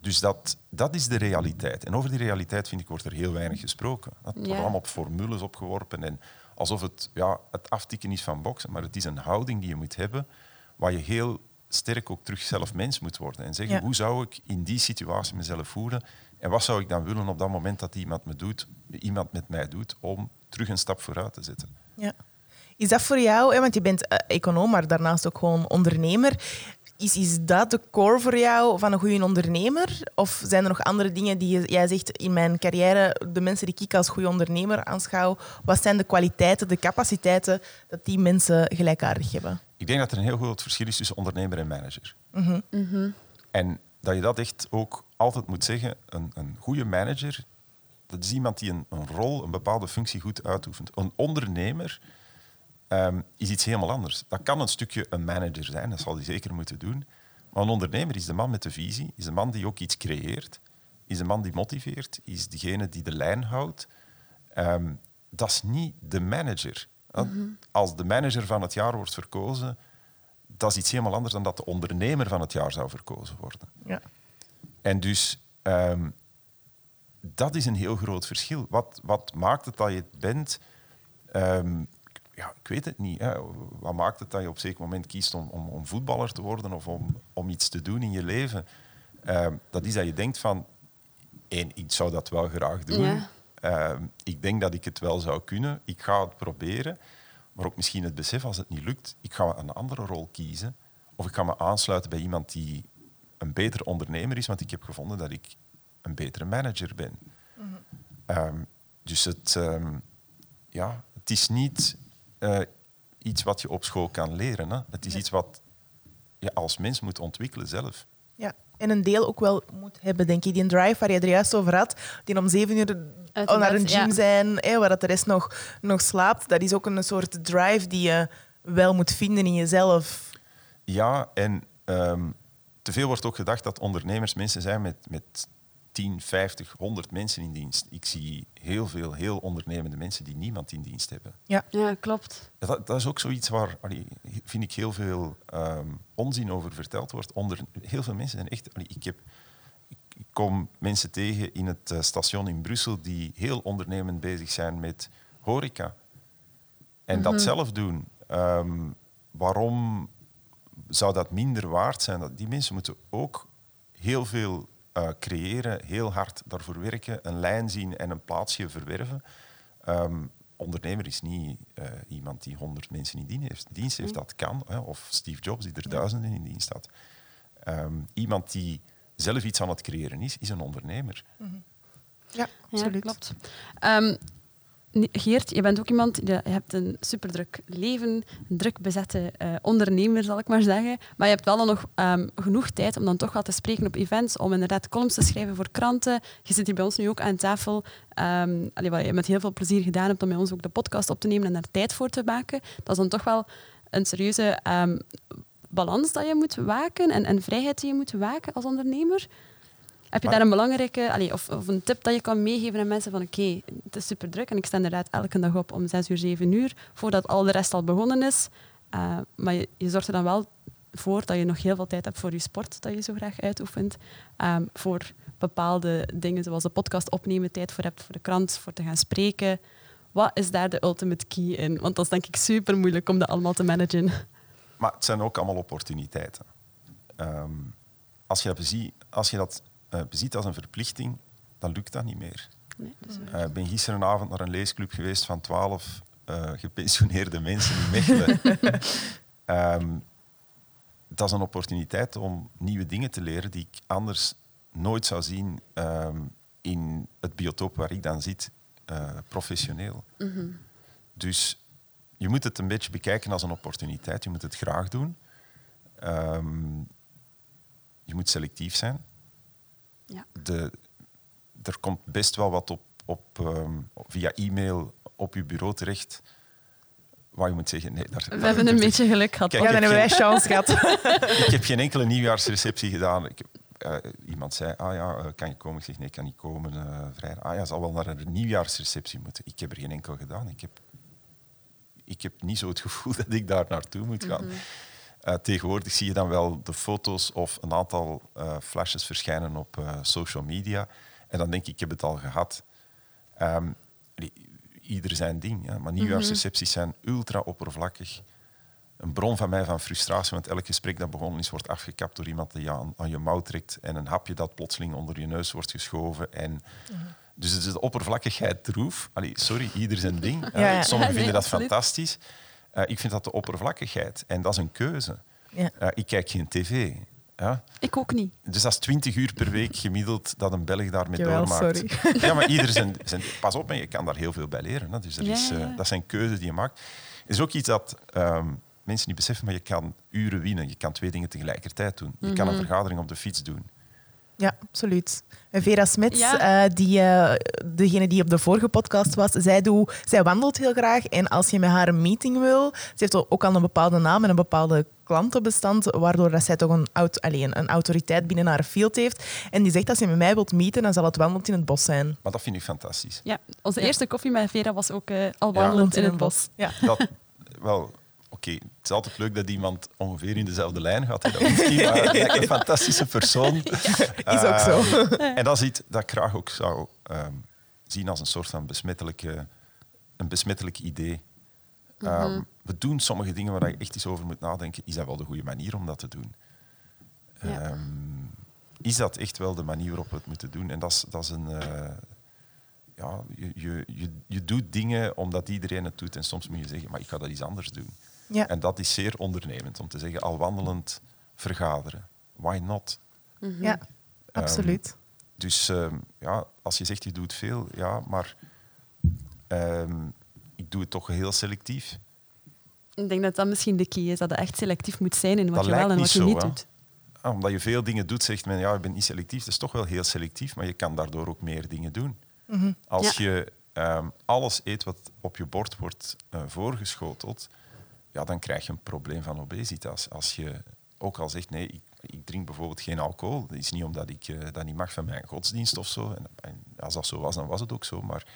dus dat, dat is de realiteit. En over die realiteit, vind ik, wordt er heel weinig gesproken. Het wordt Ja. allemaal op formules opgeworpen. En alsof het ja, het aftikken is van boksen. Maar het is een houding die je moet hebben, waar je heel sterk ook terug zelf mens moet worden. En zeggen, Ja. hoe zou ik in die situatie mezelf voelen? En wat zou ik dan willen op dat moment dat iemand, me doet, iemand met mij doet, om terug een stap vooruit te zetten? Ja. Is dat voor jou, hè, want je bent eh, econoom, maar daarnaast ook gewoon ondernemer. Is, is dat de core voor jou van een goede ondernemer? Of zijn er nog andere dingen die je, jij zegt in mijn carrière, de mensen die ik als goede ondernemer aanschouw, wat zijn de kwaliteiten, de capaciteiten dat die mensen gelijkaardig hebben? Ik denk dat er een heel groot verschil is tussen ondernemer en manager. En dat je dat echt ook altijd moet zeggen. Een, een goede manager, dat is iemand die een, een rol, een bepaalde functie goed uitoefent. Een ondernemer ehm, is iets helemaal anders. Dat kan een stukje een manager zijn, dat zal hij zeker moeten doen. Maar een ondernemer is de man met de visie, is de man die ook iets creëert, is de man die motiveert, is degene die de lijn houdt. Ehm, dat is niet de manager. Als de manager van het jaar wordt verkozen, dat is iets helemaal anders dan dat de ondernemer van het jaar zou verkozen worden. Ja. En dus ehm, dat is een heel groot verschil. Wat, wat maakt het dat je het bent? Ehm, ja, ik weet het niet. Hè. Wat maakt het dat je op een zeker moment kiest om, om, om voetballer te worden of om, om iets te doen in je leven? Ehm, dat is dat je denkt van, één, ik zou dat wel graag doen. Ja. Ehm, ik denk dat ik het wel zou kunnen. Ik ga het proberen. Maar ook misschien het besef, als het niet lukt, ik ga een andere rol kiezen. Of ik ga me aansluiten bij iemand die een betere ondernemer is, want ik heb gevonden dat ik een betere manager ben. Ehm, dus het, ehm, ja, het is niet eh, iets wat je op school kan leren. Hè. Het is iets wat je als mens moet ontwikkelen zelf. Ja. En een deel ook wel moet hebben, denk ik. Die drive waar je er juist over had, die om zeven uur al naar een gym ja. zijn, hè, waar dat de rest nog, nog slaapt, dat is ook een soort drive die je wel moet vinden in jezelf. Ja, en ehm, te veel wordt ook gedacht dat ondernemers mensen zijn met, met 10, 50, 100 mensen in dienst. Ik zie heel veel heel ondernemende mensen die niemand in dienst hebben. Ja. Ja, klopt. Dat, dat is ook zoiets waar, allee, vind ik, heel veel ehm, onzin over verteld wordt. Onder, heel veel mensen zijn echt... allee, ik, heb, ik, ik kom mensen tegen in het eh, station in Brussel die heel ondernemend bezig zijn met horeca. En dat zelf doen. Ehm, waarom zou dat minder waard zijn? Dat, die mensen moeten ook heel veel eh, creëren, heel hard daarvoor werken, een lijn zien en een plaatsje verwerven. Ehm, ondernemer is niet uh, iemand die honderd mensen in dienst heeft. Dienst heeft, dat kan. Hè, of Steve Jobs, die er duizenden in dienst had. Um, iemand die zelf iets aan het creëren is, is een ondernemer. Mm -hmm. Ja, absoluut. Ja, klopt. Um, Geert, je bent ook iemand, je hebt een superdruk leven, een druk bezette uh, ondernemer, zal ik maar zeggen. Maar je hebt wel dan nog um, genoeg tijd om dan toch wel te spreken op events, om inderdaad columns te schrijven voor kranten. Je zit hier bij ons nu ook aan tafel. Um, allee, wat je met heel veel plezier gedaan hebt om bij ons ook de podcast op te nemen en daar tijd voor te maken. Dat is dan toch wel een serieuze um, balans dat je moet waken en, en vrijheid die je moet waken als ondernemer. Heb je daar een belangrijke, of, of, een tip dat je kan meegeven aan mensen van oké, het is super druk en ik sta inderdaad elke dag op om 6 uur, 7 uur, voordat al de rest al begonnen is. Uh, maar je, je, zorgt er dan wel voor dat je nog heel veel tijd hebt voor je sport, dat je zo graag uitoefent. Um, voor bepaalde dingen zoals de podcast opnemen, tijd voor hebt voor de krant, voor te gaan spreken. Wat is daar de ultimate key in? Want dat is denk ik super moeilijk om dat allemaal te managen. Maar het zijn ook allemaal opportuniteiten. Um, als, je bezie, als je dat uh, beziet als een verplichting, dan lukt dat niet meer. Nee, ik uh, ben gisteravond naar een leesclub geweest van twaalf uh, gepensioneerde mensen in Mechelen. um, <laughs> dat is een opportuniteit om nieuwe dingen te leren die ik anders nooit zou zien um, in het biotoop waar ik dan zit, professioneel. Mm -hmm. Dus je moet het een beetje bekijken als een opportuniteit. Je moet het graag doen. Um, je moet selectief zijn. Ja. De, er komt best wel wat op, op, um, via e-mail op je bureau terecht. Waar je moet zeggen, nee, daar, We hebben een beetje geluk gehad. Kijk, ja, dan hebben wij chance gehad. <laughs> ik heb geen enkele nieuwjaarsreceptie gedaan. Ik, uh, iemand zei, ah ja, uh, kan je komen? Ik zeg, nee, ik kan niet komen. Uh, vrijdag. Ah ja, zal wel naar een nieuwjaarsreceptie moeten. Ik heb er geen enkel gedaan. Ik heb, ik heb niet zo het gevoel <laughs> dat ik daar naartoe moet gaan. Mm -hmm. Uh, tegenwoordig zie je dan wel de foto's of een aantal uh, flashes verschijnen op uh, social media. En dan denk ik, ik heb het al gehad. Um, ieder zijn ding. Ja. Maar nieuwjaarsrecepties zijn ultra oppervlakkig. Een bron van mij van frustratie, want elk gesprek dat begonnen is, wordt afgekapt door iemand die je aan, aan je mouw trekt en een hapje dat plotseling onder je neus wordt geschoven. En, mm -hmm. Dus het is de oppervlakkigheid troef. Allee, sorry, ieder zijn ding. Ja, ja. Sommigen vinden dat fantastisch. Uh, ik vind dat de oppervlakkigheid. En dat is een keuze. Ja. Uh, ik kijk geen tv. Ja? Ik ook niet. Dus dat is 20 uur per week gemiddeld dat een Belg daarmee Jawel, doormaakt. Sorry. <laughs> Ja, maar ieder zijn, zijn, Pas op, je kan daar heel veel bij leren. Hè. Dus er is, ja. Uh, dat zijn keuzes die je maakt. Er is ook iets dat um, mensen niet beseffen, maar je kan uren winnen. Je kan twee dingen tegelijkertijd doen. Je mm -hmm. kan een mhm. vergadering op de fiets doen. Ja, absoluut. En Vera Smits, ja. uh, die, uh, degene die op de vorige podcast was, zij, doe, zij wandelt heel graag. En als je met haar een meeting wil, ze heeft ook al een bepaalde naam en een bepaalde klantenbestand, waardoor dat zij toch een, alleen, een autoriteit binnen haar field heeft. En die zegt, als je met mij wilt meeten, dan zal het wandelend in het bos zijn. Maar dat vind ik fantastisch. Ja, onze ja. eerste koffie met Vera was ook uh, al wandelend ja. in, in het bos. Ja. Dat, wel, oké, okay, het is altijd leuk dat iemand ongeveer in dezelfde lijn gaat. Dat maar <laughs> een fantastische persoon. Ja, is ook zo. Uh, en dat is iets dat ik graag ook zou um, zien als een soort van besmettelijke, een besmettelijk idee. Um, mm -hmm. We doen sommige dingen waar je echt eens over moet nadenken. Is dat wel de goede manier om dat te doen? Ja. Um, is dat echt wel de manier waarop we het moeten doen? En dat is, dat is een... Uh, ja, je, je, je, je doet dingen omdat iedereen het doet. En soms moet je zeggen, maar ik ga dat iets anders doen. Ja. En dat is zeer ondernemend om te zeggen, al wandelend vergaderen. Why not? Mm -hmm. Ja, absoluut. Um, dus um, ja, als je zegt je doet veel, ja, maar um, ik doe het toch heel selectief. Ik denk dat dat misschien de key is, dat het echt selectief moet zijn in wat dat je wel en wat je zo, niet hè? doet. Ah, omdat je veel dingen doet, zegt men, ja, je bent niet selectief. Dat is toch wel heel selectief, maar je kan daardoor ook meer dingen doen. Mm -hmm. Als ja. je alles eet wat op je bord wordt uh, voorgeschoteld, ja, dan krijg je een probleem van obesitas. Als je ook al zegt, nee, ik, ik drink bijvoorbeeld geen alcohol, dat is niet omdat ik uh, dat niet mag van mijn godsdienst of zo. En, en, als dat zo was, dan was het ook zo. Maar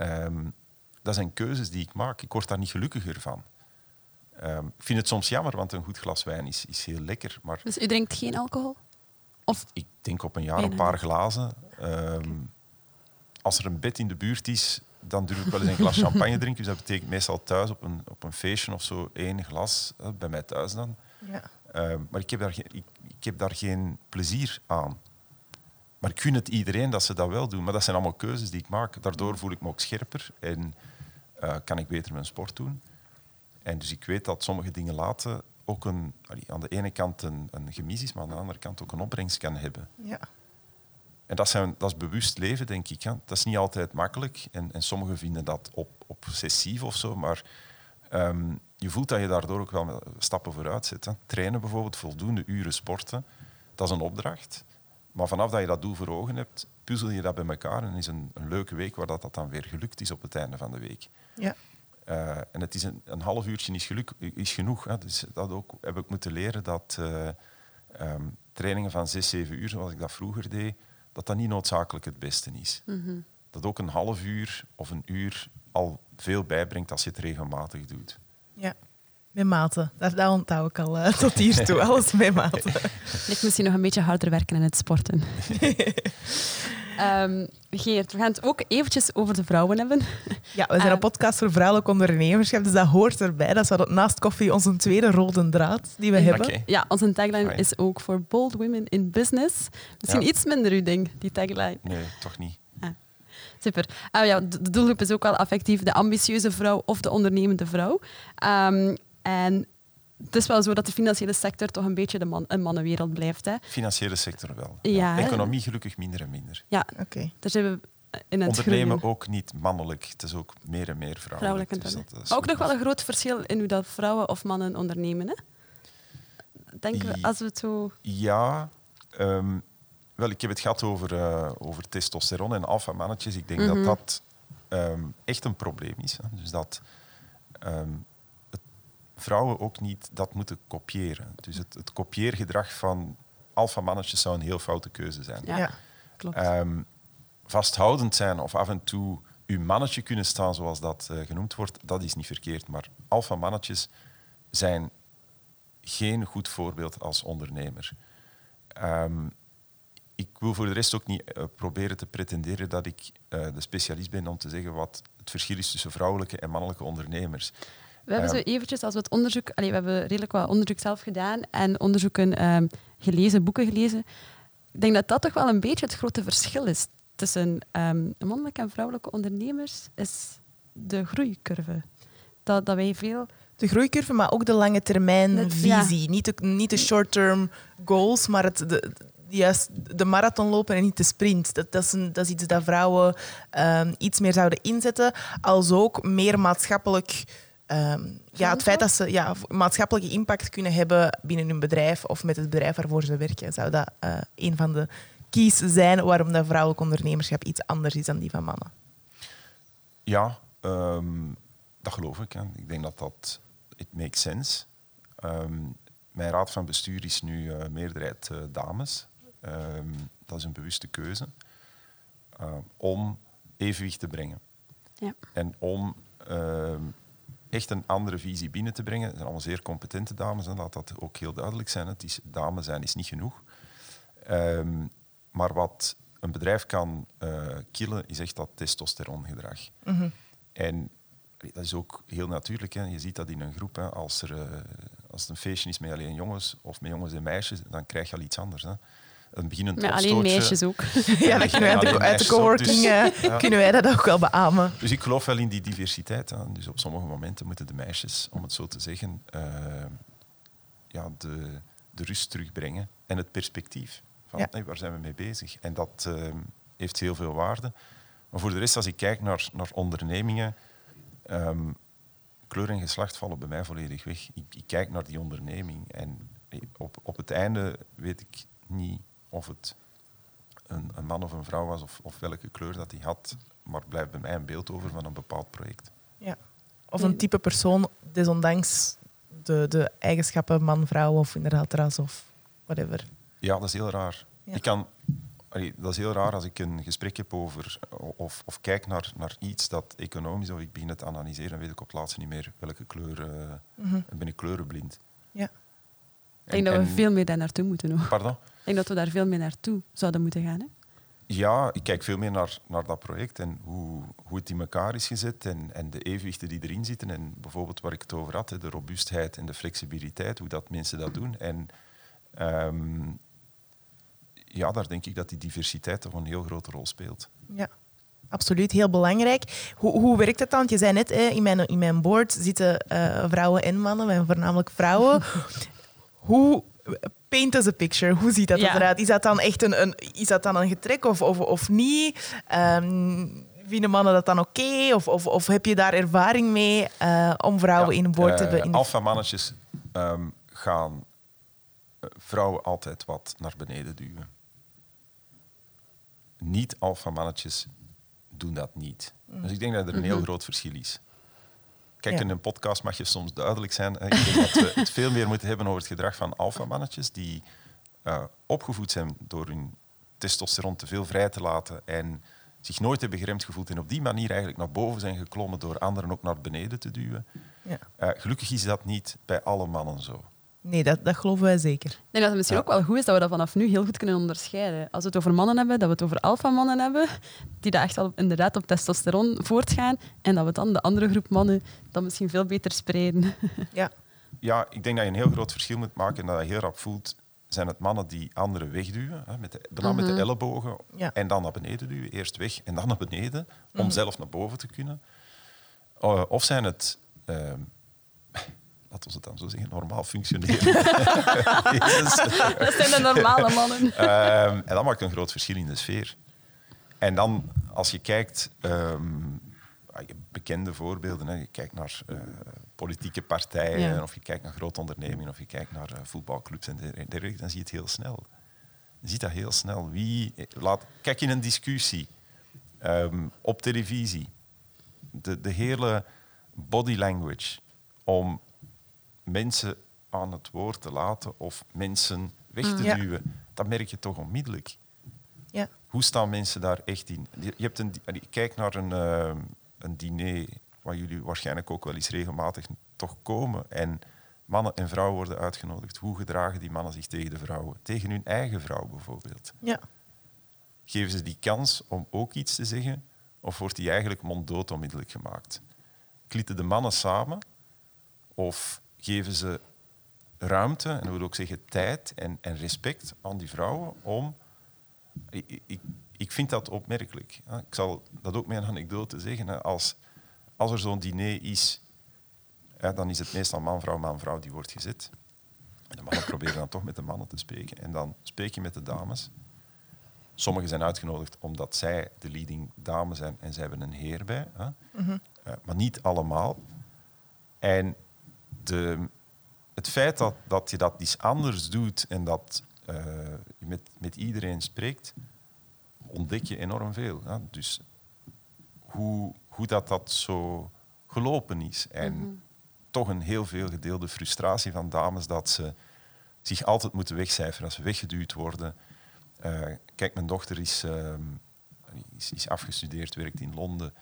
um, dat zijn keuzes die ik maak. Ik word daar niet gelukkiger van. Um, ik vind het soms jammer, want een goed glas wijn is, is heel lekker. Maar dus u drinkt geen alcohol? Of? Ik denk op een jaar een paar glazen. Um, als er een bed in de buurt is, dan durf ik wel eens een glas champagne drinken. Dus dat betekent meestal thuis op een, op een feestje of zo één glas, bij mij thuis dan. Ja. Uh, maar ik heb, daar geen, ik, ik, heb daar geen plezier aan. Maar ik gun het iedereen dat ze dat wel doen. Maar dat zijn allemaal keuzes die ik maak. Daardoor voel ik me ook scherper. En eh, kan ik beter mijn sport doen. En dus ik weet dat sommige dingen laten ook een, aan de ene kant een, een gemis is, maar aan de andere kant ook een opbrengst kan hebben. Ja. En dat, zijn, dat is bewust leven, denk ik. Hè. Dat is niet altijd makkelijk. En, en sommigen vinden dat op, obsessief of zo. Maar ehm, je voelt dat je daardoor ook wel stappen vooruit zet. Hè. Trainen bijvoorbeeld, voldoende uren sporten, dat is een opdracht. Maar vanaf dat je dat doel voor ogen hebt, puzzel je dat bij elkaar en is een, een leuke week waar dat, dat dan weer gelukt is op het einde van de week. Ja. Uh, en het is een, een half uurtje is, geluk, is genoeg. Hè. Dus dat ook, heb ik moeten leren dat uh, um, trainingen van zes, zeven uur, zoals ik dat vroeger deed, dat dat niet noodzakelijk het beste is. Mm -hmm. Dat ook een half uur of een uur al veel bijbrengt als je het regelmatig doet. Ja, met mate. Dat, dat onthoud ik al uh, <laughs> tot hier toe. <laughs> Alles met mate. Ik misschien nog een beetje harder werken in het sporten. <laughs> um, Geert, we gaan het ook eventjes over de vrouwen hebben. Ja, we zijn een podcast voor vrouwelijk ondernemerschap, dus dat hoort erbij. Dat is naast koffie onze tweede rode draad die we hebben. Okay. Ja, onze tagline Fine. is ook voor bold women in business. Misschien ja. iets minder uw ding, die tagline. Nee, toch niet. Ah. Super. Uh, ja, de doelgroep is ook wel affectief de ambitieuze vrouw of de ondernemende vrouw. Um, en het is wel zo dat de financiële sector toch een beetje de man, een mannenwereld blijft. Hè. Financiële sector wel. Ja, ja. Economie gelukkig minder en minder. Ja, oké. Okay. Daar zijn we in het Ondernemen groeien. ook niet mannelijk. Het is ook meer en meer vrouwelijk. vrouwelijk dus dat, dat maar ook nog wel een groot verschil in hoe dat vrouwen of mannen ondernemen. Hè? Denken we, als we het zo... Ja, um, wel, ik heb het gehad over, uh, over testosteron en alfamannetjes. Ik denk mm -hmm. dat dat um, echt een probleem is. Hè. Dus dat... Um, vrouwen ook niet dat moeten kopiëren. Dus het, het kopieergedrag van alfamannetjes zou een heel foute keuze zijn. Ja, ja. klopt. Um, vasthoudend zijn of af en toe uw mannetje kunnen staan, zoals dat uh, genoemd wordt, dat is niet verkeerd. Maar alfamannetjes zijn geen goed voorbeeld als ondernemer. Um, ik wil voor de rest ook niet uh, proberen te pretenderen dat ik uh, de specialist ben om te zeggen wat het verschil is tussen vrouwelijke en mannelijke ondernemers. We hebben zo eventjes, als we het onderzoek... Allee, we hebben redelijk wat onderzoek zelf gedaan en onderzoeken um, gelezen, boeken gelezen. Ik denk dat dat toch wel een beetje het grote verschil is tussen um, mannelijke en vrouwelijke ondernemers, is de groeicurve. Dat, dat wij veel... De groeicurve, maar ook de lange termijn visie. Ja. Niet de, niet de short-term goals, maar het, de, juist de marathon lopen en niet de sprint. Dat, dat, is, een, dat is iets dat vrouwen um, iets meer zouden inzetten, als ook meer maatschappelijk Um, ja, het feit dat ze ja, maatschappelijke impact kunnen hebben binnen hun bedrijf of met het bedrijf waarvoor ze werken, zou dat uh, een van de keys zijn waarom dat vrouwelijk ondernemerschap iets anders is dan die van mannen. Ja, um, dat geloof ik. Hè. Ik denk dat dat it makes sense. Um, mijn raad van bestuur is nu uh, meerderheid uh, dames. dat is een bewuste keuze om evenwicht te brengen. Ja. En om echt een andere visie binnen te brengen. Het zijn allemaal zeer competente dames en laat dat ook heel duidelijk zijn. Het is, dames zijn is niet genoeg. Um, maar wat een bedrijf kan uh, killen, is echt dat testosterongedrag. Mm -hmm. En dat is ook heel natuurlijk. Hè. Je ziet dat in een groep. Hè. Als, er, uh, als het een feestje is met alleen jongens of met jongens en meisjes, dan krijg je al iets anders. Hè een beginnend Met alleen meisjes ook. <laughs> ja, dat kunnen wij uit, de, uit de coworking dus, <laughs> ja. kunnen wij dat ook wel beamen. Dus ik geloof wel in die diversiteit. Hè. Dus op sommige momenten moeten de meisjes, om het zo te zeggen, uh, ja, de, de rust terugbrengen en het perspectief. Van, ja. hey, waar zijn we mee bezig? En dat uh, heeft heel veel waarde. Maar voor de rest, als ik kijk naar, naar ondernemingen, um, kleur en geslacht vallen bij mij volledig weg. Ik, ik kijk naar die onderneming en op, op het einde weet ik niet of het een, een, man of een vrouw was of, of welke kleur dat hij had, maar blijft bij mij een beeld over van een bepaald project. Ja. Of een type persoon, desondanks de, de eigenschappen man, vrouw of inderdaad ras of whatever. Ja, dat is heel raar. Ja. Ik kan, dat is heel raar als ik een gesprek heb over of, of kijk naar, naar iets dat economisch of ik begin het te analyseren, dan weet ik op het laatste niet meer welke kleur. Uh, mm -hmm. ben ik kleurenblind. Ja. Ik denk dat we veel meer daar naartoe moeten. Nog. Pardon? Ik denk dat we daar veel meer naartoe zouden moeten gaan. Hè? Ja, ik kijk veel meer naar, naar dat project en hoe, hoe het in elkaar is gezet en, en de evenwichten die erin zitten. En bijvoorbeeld waar ik het over had, de robuustheid en de flexibiliteit, hoe dat mensen dat doen. En um, ja, daar denk ik dat die diversiteit toch een heel grote rol speelt. Ja. Absoluut, heel belangrijk. Hoe, hoe werkt het dan? Want je zei net, hè, in, mijn, in mijn board zitten eh, vrouwen en mannen, maar voornamelijk vrouwen. <laughs> hoe paint us a picture? Hoe ziet dat Ja. eruit? Is dat dan echt een, een, is dat dan een getrek of, of, of niet? Ehm, vinden mannen dat dan oké? Of, of, of heb je daar ervaring mee eh, om vrouwen in een board te hebben? In de- Alpha-mannetjes ehm, gaan eh, vrouwen altijd wat naar beneden duwen. Niet-alpha-mannetjes doen dat niet. Dus ik denk dat er een heel groot verschil is. Kijk, Ja. in een podcast mag je soms duidelijk zijn. Ik denk dat we het veel meer moeten hebben over het gedrag van alpha-mannetjes die eh, opgevoed zijn door hun testosteron te veel vrij te laten en zich nooit hebben geremd gevoeld en op die manier eigenlijk naar boven zijn geklommen door anderen ook naar beneden te duwen. Ja. Eh, gelukkig is dat niet bij alle mannen zo. Nee, dat, dat geloven wij zeker. Ik denk dat het misschien Ja. ook wel goed is dat we dat vanaf nu heel goed kunnen onderscheiden. Als we het over mannen hebben, dat we het over alfamannen hebben, die dat echt al inderdaad op testosteron voortgaan, en dat we dan de andere groep mannen dan misschien veel beter spreiden. <laughs> Ja. Ja, ik denk dat je een heel groot verschil moet maken en dat je heel rap voelt, zijn het mannen die anderen wegduwen, hè, met de, bijna met de ellebogen, Ja. en dan naar beneden duwen. Eerst weg en dan naar beneden, om zelf naar boven te kunnen. Eh, of zijn het, ehm laten we het dan zo zeggen, normaal functioneren. <laughs> Dat zijn de normale mannen. <laughs> Ehm, en dat maakt een groot verschil in de sfeer. En dan, als je kijkt, hebt bekende voorbeelden, hè. je kijkt naar eh, politieke partijen, Ja. of je kijkt naar grote ondernemingen, of je kijkt naar eh, voetbalclubs en der- dergelijke, dan zie je het heel snel. Je ziet dat heel snel. Wie, eh, laat, kijk in een discussie, ehm, op televisie, de, de hele body language om mensen aan het woord te laten of mensen weg te Ja. duwen, dat merk je toch onmiddellijk. Ja. Hoe staan mensen daar echt in? Je hebt een, kijk naar een, eh, een diner waar jullie waarschijnlijk ook wel eens regelmatig toch komen. En mannen en vrouwen worden uitgenodigd. Hoe gedragen die mannen zich tegen de vrouwen? Tegen hun eigen vrouw bijvoorbeeld. Ja. Geven ze die kans om ook iets te zeggen? Of wordt die eigenlijk monddood onmiddellijk gemaakt? Klitten de mannen samen? Of geven ze ruimte, en dat wil ook zeggen tijd en, en respect aan die vrouwen om... Ik, ik, ik vind dat opmerkelijk. Ik zal dat ook met een anekdote zeggen. Als, als er zo'n diner is, dan is het meestal man-vrouw, man-vrouw die wordt gezet. En de mannen proberen dan toch met de mannen te spreken. En dan spreek je met de dames. Sommigen zijn uitgenodigd omdat zij de leading dame zijn en zij hebben een heer bij. Hè? Eh, maar niet allemaal. En de, het feit dat, dat je dat iets anders doet en dat eh, je met, met iedereen spreekt, ontdek je enorm veel. Hè? Dus hoe, hoe dat, dat zo gelopen is. En toch een heel veel gedeelde frustratie van dames dat ze zich altijd moeten wegcijferen als ze weggeduwd worden. Eh, kijk, mijn dochter is, ehm, is, is afgestudeerd, werkt in Londen.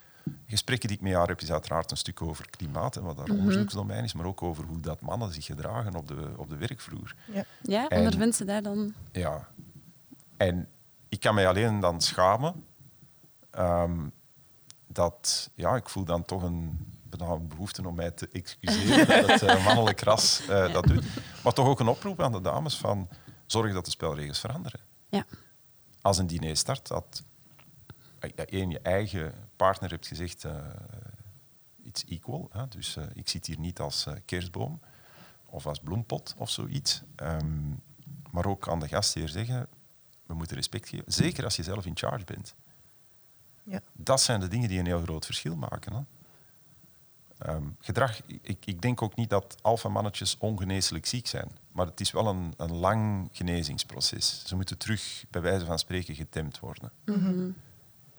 Gesprekken die ik met haar heb, is uiteraard een stuk over klimaat en wat daar onderzoeksdomein is, maar ook over hoe dat mannen zich gedragen op de, op de werkvloer. Ja. Ja, En- ondervindt ze daar dan... Ja. En ik kan mij alleen dan schamen ehm, dat, ja, ik voel dan toch een, behoefte om mij te excuseren dat het eh, mannelijk ras eh, dat doet. Maar toch ook een oproep aan de dames van zorg dat de spelregels veranderen. Ja. Als een diner start, dat dat je in je eigen partner hebt gezegd, eh it's equal. Hè? Dus eh, ik zit hier niet als eh, kerstboom of als bloempot of zoiets. Ehm, maar ook aan de gastheer zeggen, we moeten respect geven. Zeker als je zelf in charge bent. Ja. Dat zijn de dingen die een heel groot verschil maken. Hè? Ehm, gedrag, ik, ik denk ook niet dat alfamannetjes ongeneeslijk ziek zijn. Maar het is wel een, een lang genezingsproces. Ze moeten terug, bij wijze van spreken, getemd worden.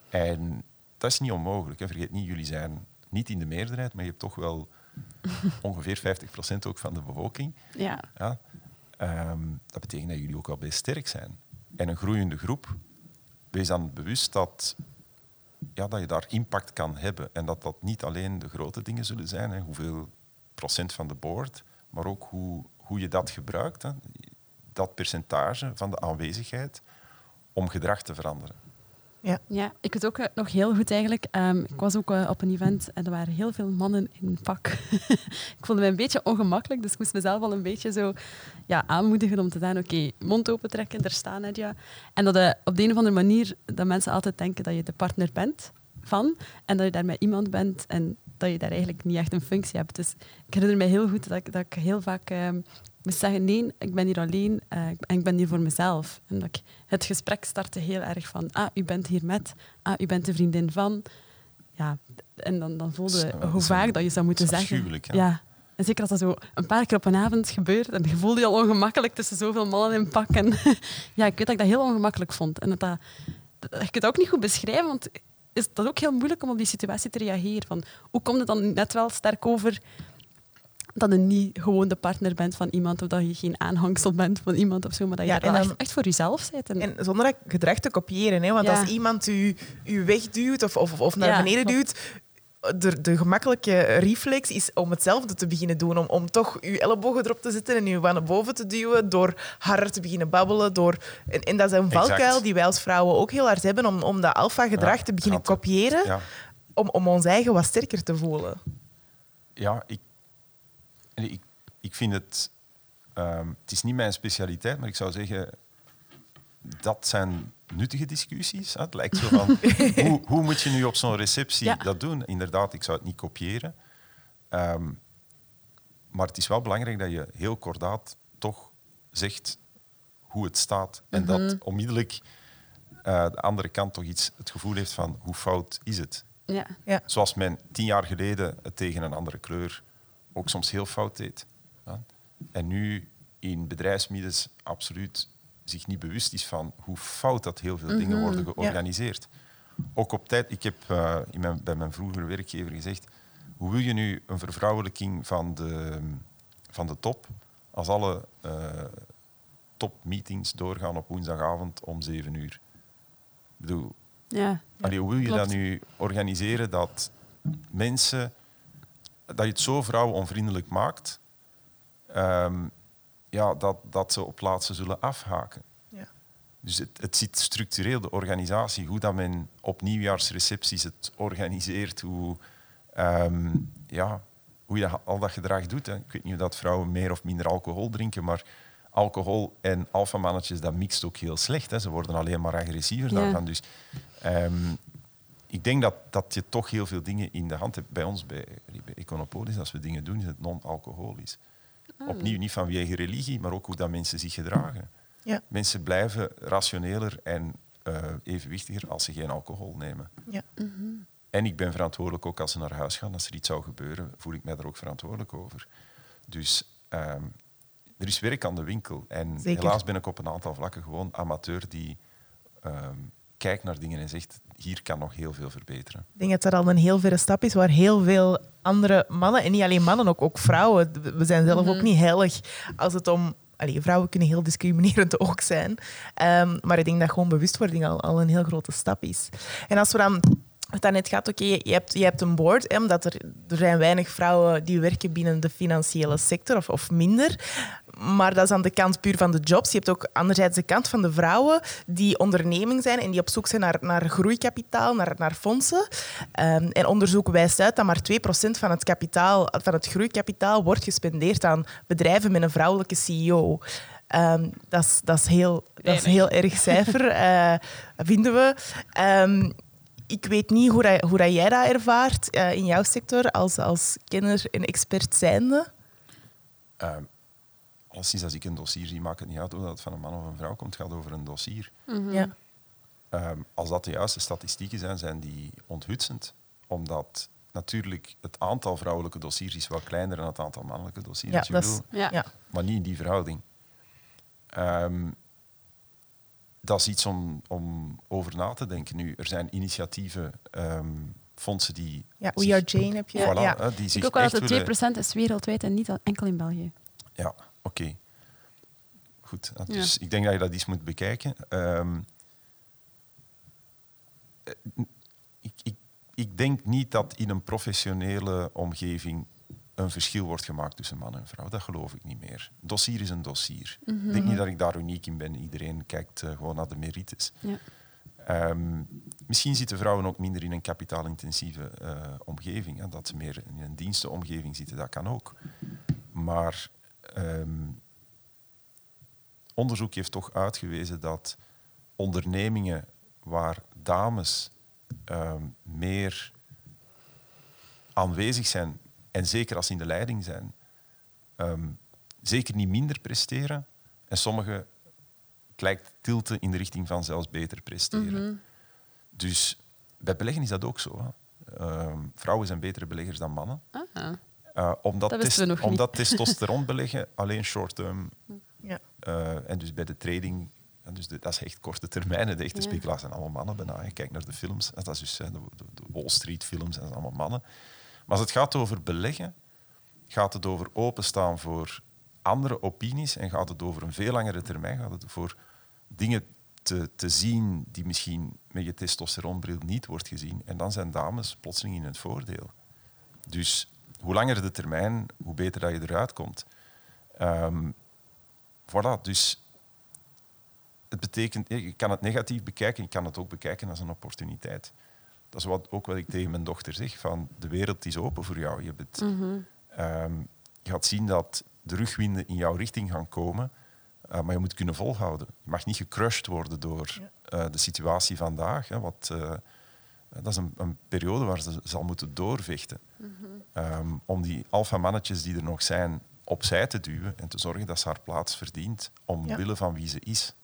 En dat is niet onmogelijk. Hè. Vergeet niet, jullie zijn niet in de meerderheid, maar je hebt toch wel <laughs> ongeveer 50% ook van de bevolking. Ja. Ja. Ehm, dat betekent dat jullie ook wel best sterk zijn. En een groeiende groep, wees dan bewust dat, ja, dat je daar impact kan hebben. En dat dat niet alleen de grote dingen zullen zijn, hè, hoeveel procent van de board, maar ook hoe, hoe je dat gebruikt, hè, dat percentage van de aanwezigheid, om gedrag te veranderen. Ja. Ja, ik weet ook eh, nog heel goed eigenlijk. Ehm, ik was ook eh, op een event en er waren heel veel mannen in pak. <laughs> ik voelde me een beetje ongemakkelijk, dus ik moest mezelf al een beetje zo ja, aanmoedigen om te zeggen, oké, mond open trekken, er staan Nadia. En dat eh, op de een of andere manier dat mensen altijd denken dat je de partner bent van. En dat je daar met iemand bent en dat je daar eigenlijk niet echt een functie hebt. Dus ik herinner me heel goed dat ik, dat ik heel vaak ehm, moest zeggen, nee, ik ben hier alleen uh, en ik ben hier voor mezelf. En dat ik het gesprek startte heel erg van, ah, u bent hier met, ah, u bent de vriendin van. Ja, en dan, dan voelde je hoe vaak dat je zou moeten zeggen. Ja. En zeker als dat zo een paar keer op een avond gebeurt en je voelde je al ongemakkelijk tussen zoveel mannen in pak. En <laughs> ja, ik weet dat ik dat heel ongemakkelijk vond. En dat, dat, dat, je kunt het ook niet goed beschrijven, want is dat ook heel moeilijk om op die situatie te reageren. Van, hoe komt het dan net wel sterk over dat je niet gewoon de partner bent van iemand of dat je geen aanhangsel bent van iemand of zo, maar dat je ja, echt, echt, voor jezelf bent. En, en zonder gedrag te kopiëren. Hè? Want als iemand u, u wegduwt of, of, of naar beneden duwt, de, de gemakkelijke reflex is om hetzelfde te beginnen doen. Om, om toch je ellebogen erop te zetten en je naar boven te duwen. Door harder te beginnen babbelen. Door, en, en dat is een valkuil die wij als vrouwen ook heel hard hebben. Om, om dat alfa-gedrag te beginnen kopiëren. Ja. Om, om ons eigen wat sterker te voelen. Ja, ik, ik, ik vind het... Um, het is niet mijn specialiteit, maar ik zou zeggen... Dat zijn nuttige discussies. Het lijkt zo van, <laughs> hoe, hoe, moet je nu op zo'n receptie dat doen? Inderdaad, ik zou het niet kopiëren. Ehm, maar het is wel belangrijk dat je heel kordaat toch zegt hoe het staat. En dat mhm. onmiddellijk uh, de andere kant toch iets het gevoel heeft van hoe fout is het. Ja. Ja. Zoals men tien jaar geleden het tegen een andere kleur ook soms heel fout deed. Ja. En nu in bedrijfsmiddels absoluut zich niet bewust is van hoe fout dat heel veel dingen mhm, worden georganiseerd. Ook op tijd, ik heb uh, in mijn, bij mijn vroegere werkgever gezegd, hoe wil je nu een vervrouwelijking van de, van de top als alle uh, topmeetings doorgaan op woensdagavond om zeven uur? Ik bedoel, ja, allee, hoe wil je dat nu organiseren dat mensen, dat je het zo vrouwenonvriendelijk maakt, um, ja, dat, dat ze op plaatsen zullen afhaken. Ja. Dus het, het zit structureel, de organisatie, hoe dat men op nieuwjaarsrecepties het organiseert, hoe, ehm, ja, hoe je al dat gedrag doet. Hè. Ik weet niet of dat vrouwen meer of minder alcohol drinken, maar alcohol en alfamannetjes, dat mixt ook heel slecht. Hè. Ze worden alleen maar agressiever ja. daarvan. Dus um, ik denk dat, dat je toch heel veel dingen in de hand hebt. Bij ons, bij, bij Econopolis, als we dingen doen, is het non-alcoholisch. Ah. Opnieuw niet vanwege religie, maar ook hoe dat mensen zich gedragen. Ja. Mensen blijven rationeler en uh, evenwichtiger als ze geen alcohol nemen. Ja. Mhm. En ik ben verantwoordelijk ook als ze naar huis gaan. Als er iets zou gebeuren, voel ik mij daar ook verantwoordelijk over. Dus ehm, er is werk aan de winkel. En helaas ben ik op een aantal vlakken gewoon amateur die ehm, kijkt naar dingen en zegt, hier kan nog heel veel verbeteren. Ik denk dat dat al een heel verre stap is waar heel veel andere mannen, en niet alleen mannen, ook, ook vrouwen, we zijn zelf ook mhm. niet heilig als het om Allee, vrouwen kunnen heel discriminerend <laughs> ook zijn. Um, maar ik denk dat gewoon bewustwording al, al een heel grote stap is. En als we dan het dan net gaat, oké, je, hebt, je hebt een board, hè, omdat er, er zijn weinig vrouwen die werken binnen de financiële sector, of, of minder. Maar dat is aan de kant puur van de jobs. Je hebt ook anderzijds de kant van de vrouwen die onderneming zijn en die op zoek zijn naar, naar groeikapitaal, naar, naar fondsen. Um, en onderzoek wijst uit dat maar 2% van het, kapitaal, van het groeikapitaal wordt gespendeerd aan bedrijven met een vrouwelijke CEO. Um, dat, is, dat, is heel, dat is heel erg cijfer, uh, vinden we. Um, ik weet niet hoe, dat, hoe dat jij dat ervaart uh, in jouw sector als, als kenner en expert zijnde. Uh, sinds als ik een dossier zie, maakt het niet uit of dat van een man of een vrouw komt. Het gaat over een dossier. Mm ja. Um, als dat de juiste statistieken zijn, zijn die onthutsend. Omdat natuurlijk het aantal vrouwelijke dossiers is wat kleiner dan het aantal mannelijke dossiers. Ja, dat is, ja. Maar niet in die verhouding. Um, dat is iets om, om over na te denken nu. Er zijn initiatieven, um, fondsen die... Ja, We Are Jane heb je. Voilà, ja. die zich ook wel dat het 2% is wereldwijd en niet enkel in België. Ja, oké. Goed, dus ik denk dat je dat eens moet bekijken. Um, ik, ik, ik denk niet dat in een professionele omgeving een verschil wordt gemaakt tussen man en vrouw. Dat geloof ik niet meer. Dossier is een dossier. Ik denk niet dat ik daar uniek in ben. Iedereen kijkt uh, gewoon naar de merites. Ja. Um, misschien zitten vrouwen ook minder in een kapitaalintensieve uh, omgeving. Hè, dat ze meer in een dienstenomgeving zitten, dat kan ook. Maar um, onderzoek heeft toch uitgewezen dat ondernemingen waar dames ehm, meer aanwezig zijn, en zeker als ze in de leiding zijn, ehm, zeker niet minder presteren. En sommigen lijkt tilten in de richting van zelfs beter presteren. Mhm. Dus bij beleggen is dat ook zo. Hè. Ehm, vrouwen zijn betere beleggers dan mannen. Ah, Uh, omdat, Dat omdat <laughs> testosteron beleggen alleen short-term Ja. eh, en dus bij de trading, en dus de- dat is echt korte termijnen. De echte Ja. zijn allemaal mannen bijna. Je kijkt naar de films, dat is dus de, de Wall Street films, dat zijn allemaal mannen. Maar als het gaat over beleggen, gaat het over openstaan voor andere opinies en gaat het over een veel langere termijn, gaat het voor dingen te, te zien die misschien met je testosteronbril niet wordt gezien. En dan zijn dames plotseling in het voordeel. Dus hoe langer de termijn, hoe beter dat je eruit komt. Ehm, voilà, dus het betekent, je kan het negatief bekijken, je kan het ook bekijken als een opportuniteit. Dat is wat, ook wat ik tegen mijn dochter zeg, van de wereld is open voor jou. Je, bent, Mhm. ehm, je gaat zien dat de rugwinden in jouw richting gaan komen, eh, maar je moet kunnen volhouden. Je mag niet gecrushed worden door eh, de situatie vandaag. Hè, wat, eh, dat is een, een periode waar ze zal moeten doorvechten. Ehm, om die alfamannetjes die er nog zijn opzij te duwen en te zorgen dat ze haar plaats verdient, omwille van wie ze is.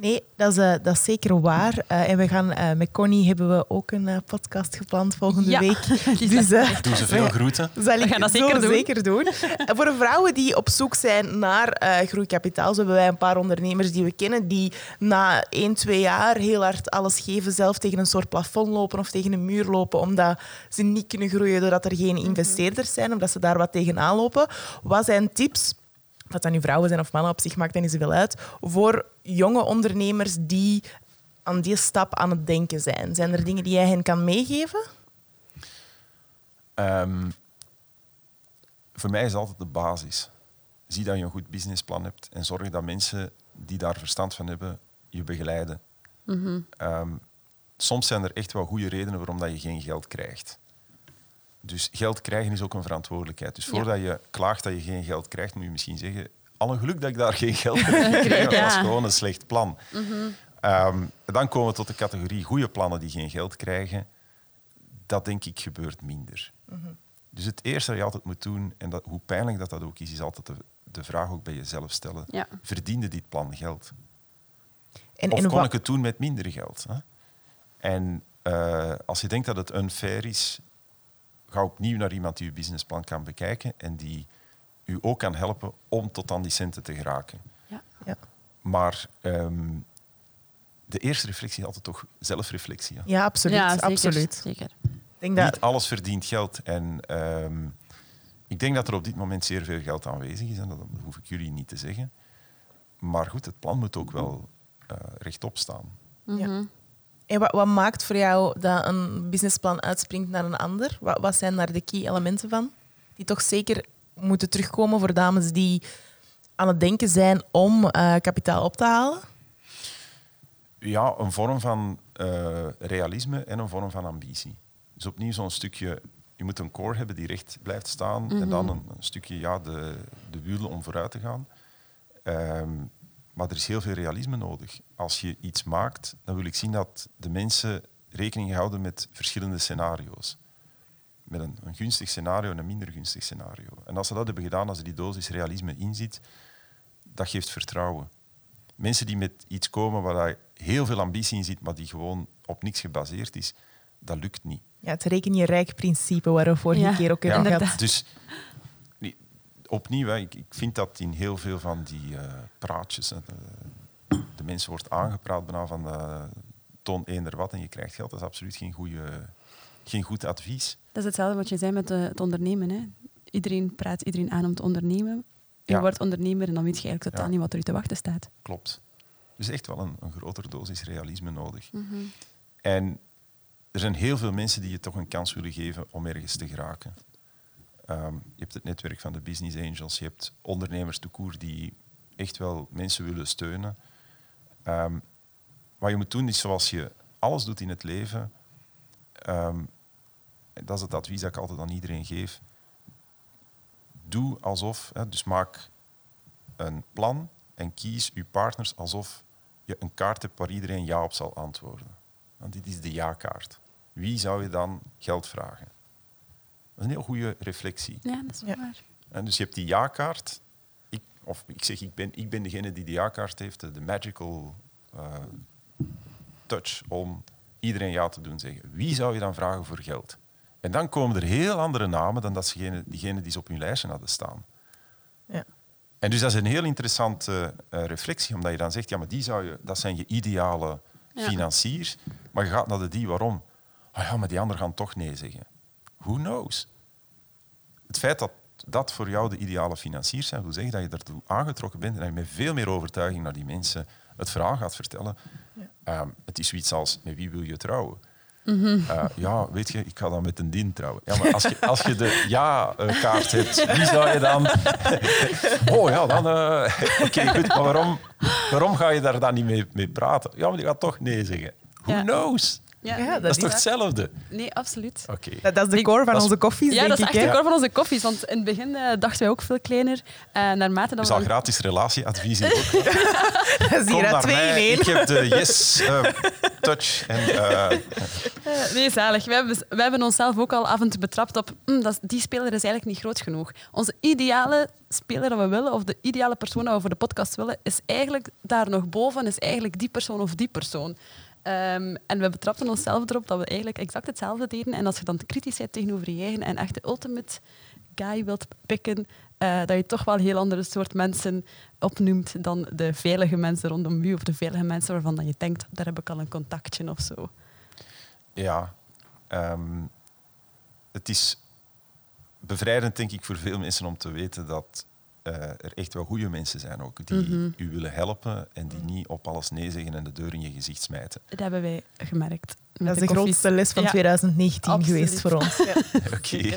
Nee, dat is, eh, dat is zeker waar. Eh, en we gaan eh, met Connie hebben we ook een eh, podcast gepland volgende Ja. week. <laughs> Die Dus Doe ze veel groeten. <laughs> zal ik gaan dat zeker doen. zeker doen. En voor vrouwen die op zoek zijn naar eh, groeikapitaal, zo hebben wij een paar ondernemers die we kennen die na 1, 2 jaar heel hard alles geven, zelf tegen een soort plafond lopen of tegen een muur lopen, omdat ze niet kunnen groeien doordat er geen investeerders zijn, omdat ze daar wat tegenaan lopen. Wat zijn tips? Of dat nu vrouwen zijn of mannen, op zich maakt dat niet zoveel uit. Voor jonge ondernemers die aan die stap aan het denken zijn. Zijn er dingen die jij hen kan meegeven? Ehm, voor mij is altijd de basis. Zie dat je een goed businessplan hebt en zorg dat mensen die daar verstand van hebben je begeleiden. Ehm, soms zijn er echt wel goede redenen waarom dat je geen geld krijgt. Dus geld krijgen is ook een verantwoordelijkheid. Dus Ja. voordat je klaagt dat je geen geld krijgt, moet je misschien zeggen... Alle geluk dat ik daar geen geld <laughs> heb gekregen. Dat was gewoon een slecht plan. Ehm, dan komen we tot de categorie goede plannen die geen geld krijgen. Dat denk ik gebeurt minder. Dus het eerste dat je altijd moet doen, en dat, hoe pijnlijk dat, dat ook is, is altijd de, de vraag ook bij jezelf stellen. Ja. Verdiende dit plan geld? En, Of en kon ik het doen met minder geld? Hè? En eh, als je denkt dat het unfair is, ga opnieuw naar iemand die je businessplan kan bekijken en die u ook kan helpen om tot aan die centen te geraken. Ja. Ja. Maar ehm, de eerste reflectie is altijd toch zelfreflectie. Ja, absoluut. Ja, zeker, absoluut. zeker. Denk dat, Niet alles verdient geld. En ehm, ik denk dat er op dit moment zeer veel geld aanwezig is. En dat hoef ik jullie niet te zeggen. Maar goed, het plan moet ook wel eh, rechtop staan. Ja. En wat, wat maakt voor jou dat een businessplan uitspringt naar een ander? Wat, wat zijn daar de key elementen van? Die toch zeker moeten terugkomen voor dames die aan het denken zijn om eh, kapitaal op te halen? Ja, een vorm van eh, realisme en een vorm van ambitie. Dus opnieuw zo'n stukje... Je moet een core hebben die recht blijft staan. En dan een, een stukje ja, de, de wielen om vooruit te gaan. Ehm, maar er is heel veel realisme nodig. Als je iets maakt, dan wil ik zien dat de mensen rekening houden met verschillende scenario's. Met een, een gunstig scenario en een minder gunstig scenario. En als ze dat hebben gedaan, als er die dosis realisme in zit, dat geeft vertrouwen. Mensen die met iets komen waar heel veel ambitie in zit, maar die gewoon op niks gebaseerd is, dat lukt niet. Ja, het reken je rijk principe waar we vorige Ja, keer ook inderdaad. gehad. Dus opnieuw, hè, ik, ik vind dat in heel veel van die eh, praatjes, hè, de, de mensen wordt aangepraat bijna van eh, toon eender wat en je krijgt geld. Dat is absoluut geen, goede, geen goed advies. Dat is hetzelfde wat je zei met eh, het ondernemen. Hè. Iedereen praat iedereen aan om te ondernemen. Je Ja. wordt ondernemer en dan weet je eigenlijk totaal Ja. niet wat er u te wachten staat. Klopt. Dus echt wel een, een grotere dosis realisme nodig. En er zijn heel veel mensen die je toch een kans willen geven om ergens te geraken. Ehm, je hebt het netwerk van de Business Angels, je hebt ondernemers de koer die echt wel mensen willen steunen. Ehm, wat je moet doen is zoals je alles doet in het leven. en dat is het advies dat ik altijd aan iedereen geef. Doe alsof, hè, dus maak een plan en kies je partners alsof je een kaart hebt waar iedereen ja op zal antwoorden. want dit is de ja-kaart. Wie zou je dan geld vragen? Dat is een heel goede reflectie. Ja, dat is waar. En dus je hebt die ja-kaart. Ik, of ik zeg, ik ben, ik ben degene die de ja-kaart heeft, de, magical eh, touch om iedereen ja te doen zeggen. Wie zou je dan vragen voor geld? En dan komen er heel andere namen dan dat diegene, diegene die ze op hun lijstje hadden staan. Ja. En dus dat is een heel interessante eh, reflectie, omdat je dan zegt, ja, maar die zou je, dat zijn je ideale Ja. financiers. Maar je gaat naar de die, waarom? Ah ja, maar die anderen gaan toch nee zeggen. Who knows? Het feit dat dat voor jou de ideale financiers zijn, wil zeggen dat je ertoe aangetrokken bent en dat je met veel meer overtuiging naar die mensen het verhaal gaat vertellen. Ehm, het is zoiets als, met wie wil je trouwen? Eh, ja, weet je, ik ga dan met een dien trouwen. Ja, maar als je, als je de ja-kaart hebt, wie zou je dan... <laughs> oh ja, dan... eh, <laughs> Oké, goed, maar waarom, waarom ga je daar dan niet mee, mee praten? Ja, maar die gaat toch nee zeggen. Who Ja. knows? Ja, nee, Dat is toch is- hetzelfde? Nee, absoluut. Oké. Dat, dat is de core van is- onze koffies, Ja, denk dat is echt de core van onze koffies. Want in het begin eh, dachten wij ook veel kleiner. En naarmate dat we... al gratis relatieadvies in ook. Dat is Kom hier twee in mij, één. ik heb de yes eh, touch. En, eh, nee, zalig. We hebben, we hebben onszelf ook al af en toe betrapt op "Hm, dat, is- die speler is eigenlijk niet groot genoeg. Onze ideale speler dat we willen, of de ideale persoon dat we voor de podcast willen, is eigenlijk daar nog boven, is eigenlijk die persoon of die persoon. Ehm, en we betrapten onszelf erop dat we eigenlijk exact hetzelfde deden. En als je dan kritisch bent tegenover je eigen en echt de ultimate guy wilt pikken, eh, dat je toch wel heel andere soort mensen opnoemt dan de veilige mensen rondom u of de veilige mensen waarvan je denkt, daar heb ik al een contactje of zo. ja, ehm, het is bevrijdend, denk ik, voor veel mensen om te weten dat eh, er echt wel goede mensen zijn ook, die Mhm. u willen helpen en die niet op alles nee zeggen en de deur in je gezicht smijten. Dat hebben wij gemerkt. met Dat is de grootste les van Ja, 2019 absoluut. geweest voor ons. Ja. <laughs> Oké.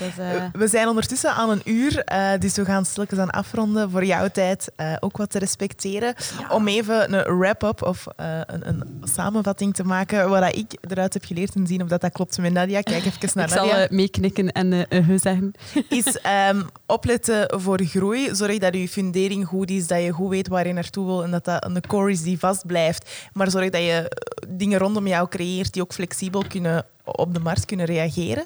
Dus, eh, We zijn ondertussen aan een uur, eh, dus we gaan stilletjes aan afronden voor jouw tijd eh, ook wat te respecteren. Om even een wrap-up of eh, een, een samenvatting te maken wat ik eruit heb geleerd en zien of dat, dat klopt met Nadia. Kijk even naar <laughs> ik zal Nadia. eh, meeknikken en eh uh, zeggen. <laughs> is ehm, opletten voor groei. Zorg dat je fundering goed is, dat je goed weet waar je naartoe wil en dat dat een core is die vast blijft. Maar zorg dat je eh, dingen rondom jou creëert die ook flexibel kunnen op de markt kunnen reageren.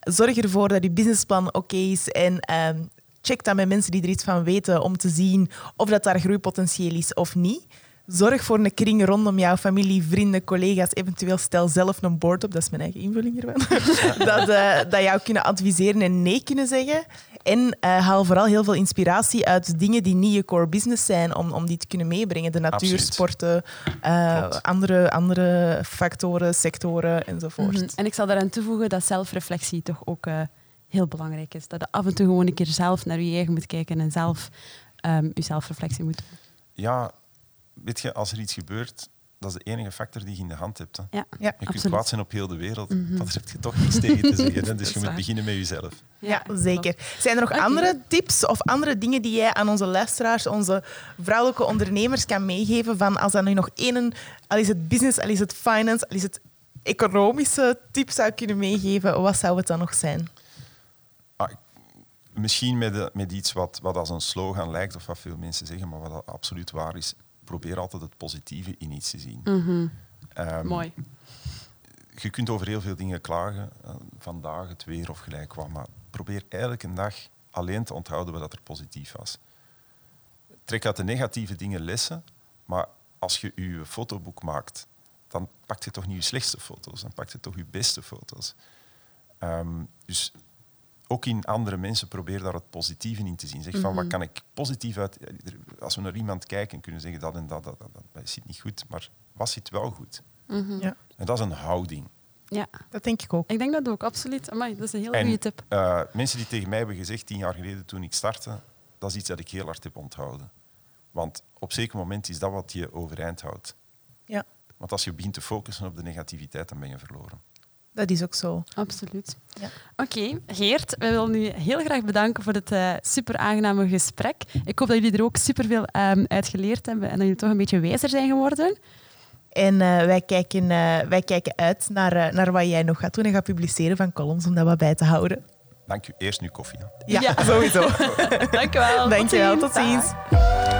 Zorg ervoor dat je businessplan oké is en ehm, check dat met mensen die er iets van weten om te zien of dat daar groeipotentieel is of niet. Zorg voor een kring rondom jouw familie, vrienden, collega's. Eventueel stel zelf een board op, dat is mijn eigen invulling hiervan. <laughs> dat, eh, dat jou kunnen adviseren en nee kunnen zeggen. En eh, haal vooral heel veel inspiratie uit dingen die niet je core business zijn, om, om die te kunnen meebrengen. De natuur, Absoluut. sporten, eh, andere, andere factoren, sectoren enzovoort. Mhm. En ik zal daaraan toevoegen dat zelfreflectie toch ook eh, heel belangrijk is. Dat je af en toe gewoon een keer zelf naar je eigen moet kijken en zelf ehm je zelfreflectie moet doen. Ja, weet je, als er iets gebeurt, dat is de enige factor die je in de hand hebt. Hè. Ja, Ja. Je kunt Absoluut. kwaad zijn op heel de wereld, maar daar heb je toch niets tegen te zeggen. Hè. Dus is je moet waar. beginnen met jezelf. Ja, zeker. Zijn er nog andere tips of andere dingen die jij aan onze luisteraars, onze vrouwelijke ondernemers kan meegeven? Van als dat nu nog één, al is het business, al is het finance, al is het economische tip zou kunnen meegeven, wat zou het dan nog zijn? Ah, misschien met, de- met iets wat, wat als een slogan lijkt, of wat veel mensen zeggen, maar wat absoluut waar is. Probeer altijd het positieve in iets te zien. Ehm, Mooi. Je kunt over heel veel dingen klagen, eh, vandaag het weer of gelijk wat, maar probeer eigenlijk een dag alleen te onthouden wat er positief was. Trek uit de negatieve dingen lessen, maar als je je fotoboek maakt, dan pakt je toch niet je slechtste foto's, dan pakt je toch je beste foto's. Ehm, dus ook in andere mensen probeer daar het positieve in te zien. Zeg van, wat kan ik positief uit... Als we naar iemand kijken, kunnen we zeggen dat en dat, dat, dat, dat zit niet goed, maar wat zit wel goed? Mhm. Ja, En dat is een houding. Ja, dat denk ik ook. ik denk dat ook, absoluut. Amai, dat is een hele goede tip. eh, mensen die tegen mij hebben gezegd, tien jaar geleden toen ik startte, dat is iets dat ik heel hard heb onthouden. Want op zeker moment is dat wat je overeind houdt. Ja, Want als je begint te focussen op de negativiteit, dan ben je verloren. Dat is ook zo. Absoluut. Ja. Oké, Geert, wij willen u heel graag bedanken voor dit eh, super aangename gesprek. Ik hoop dat jullie er ook super veel uit geleerd hebben en dat jullie toch een beetje wijzer zijn geworden. En eh, wij, kijken, eh, wij kijken uit naar, naar wat jij nog gaat doen en gaat publiceren van columns, om dat wat bij te houden. Dank u. Eerst nu koffie. hè. Ja, Ja. <laughs> sowieso. <laughs> Dankjewel. Dankjewel, ziens. tot ziens. Dag.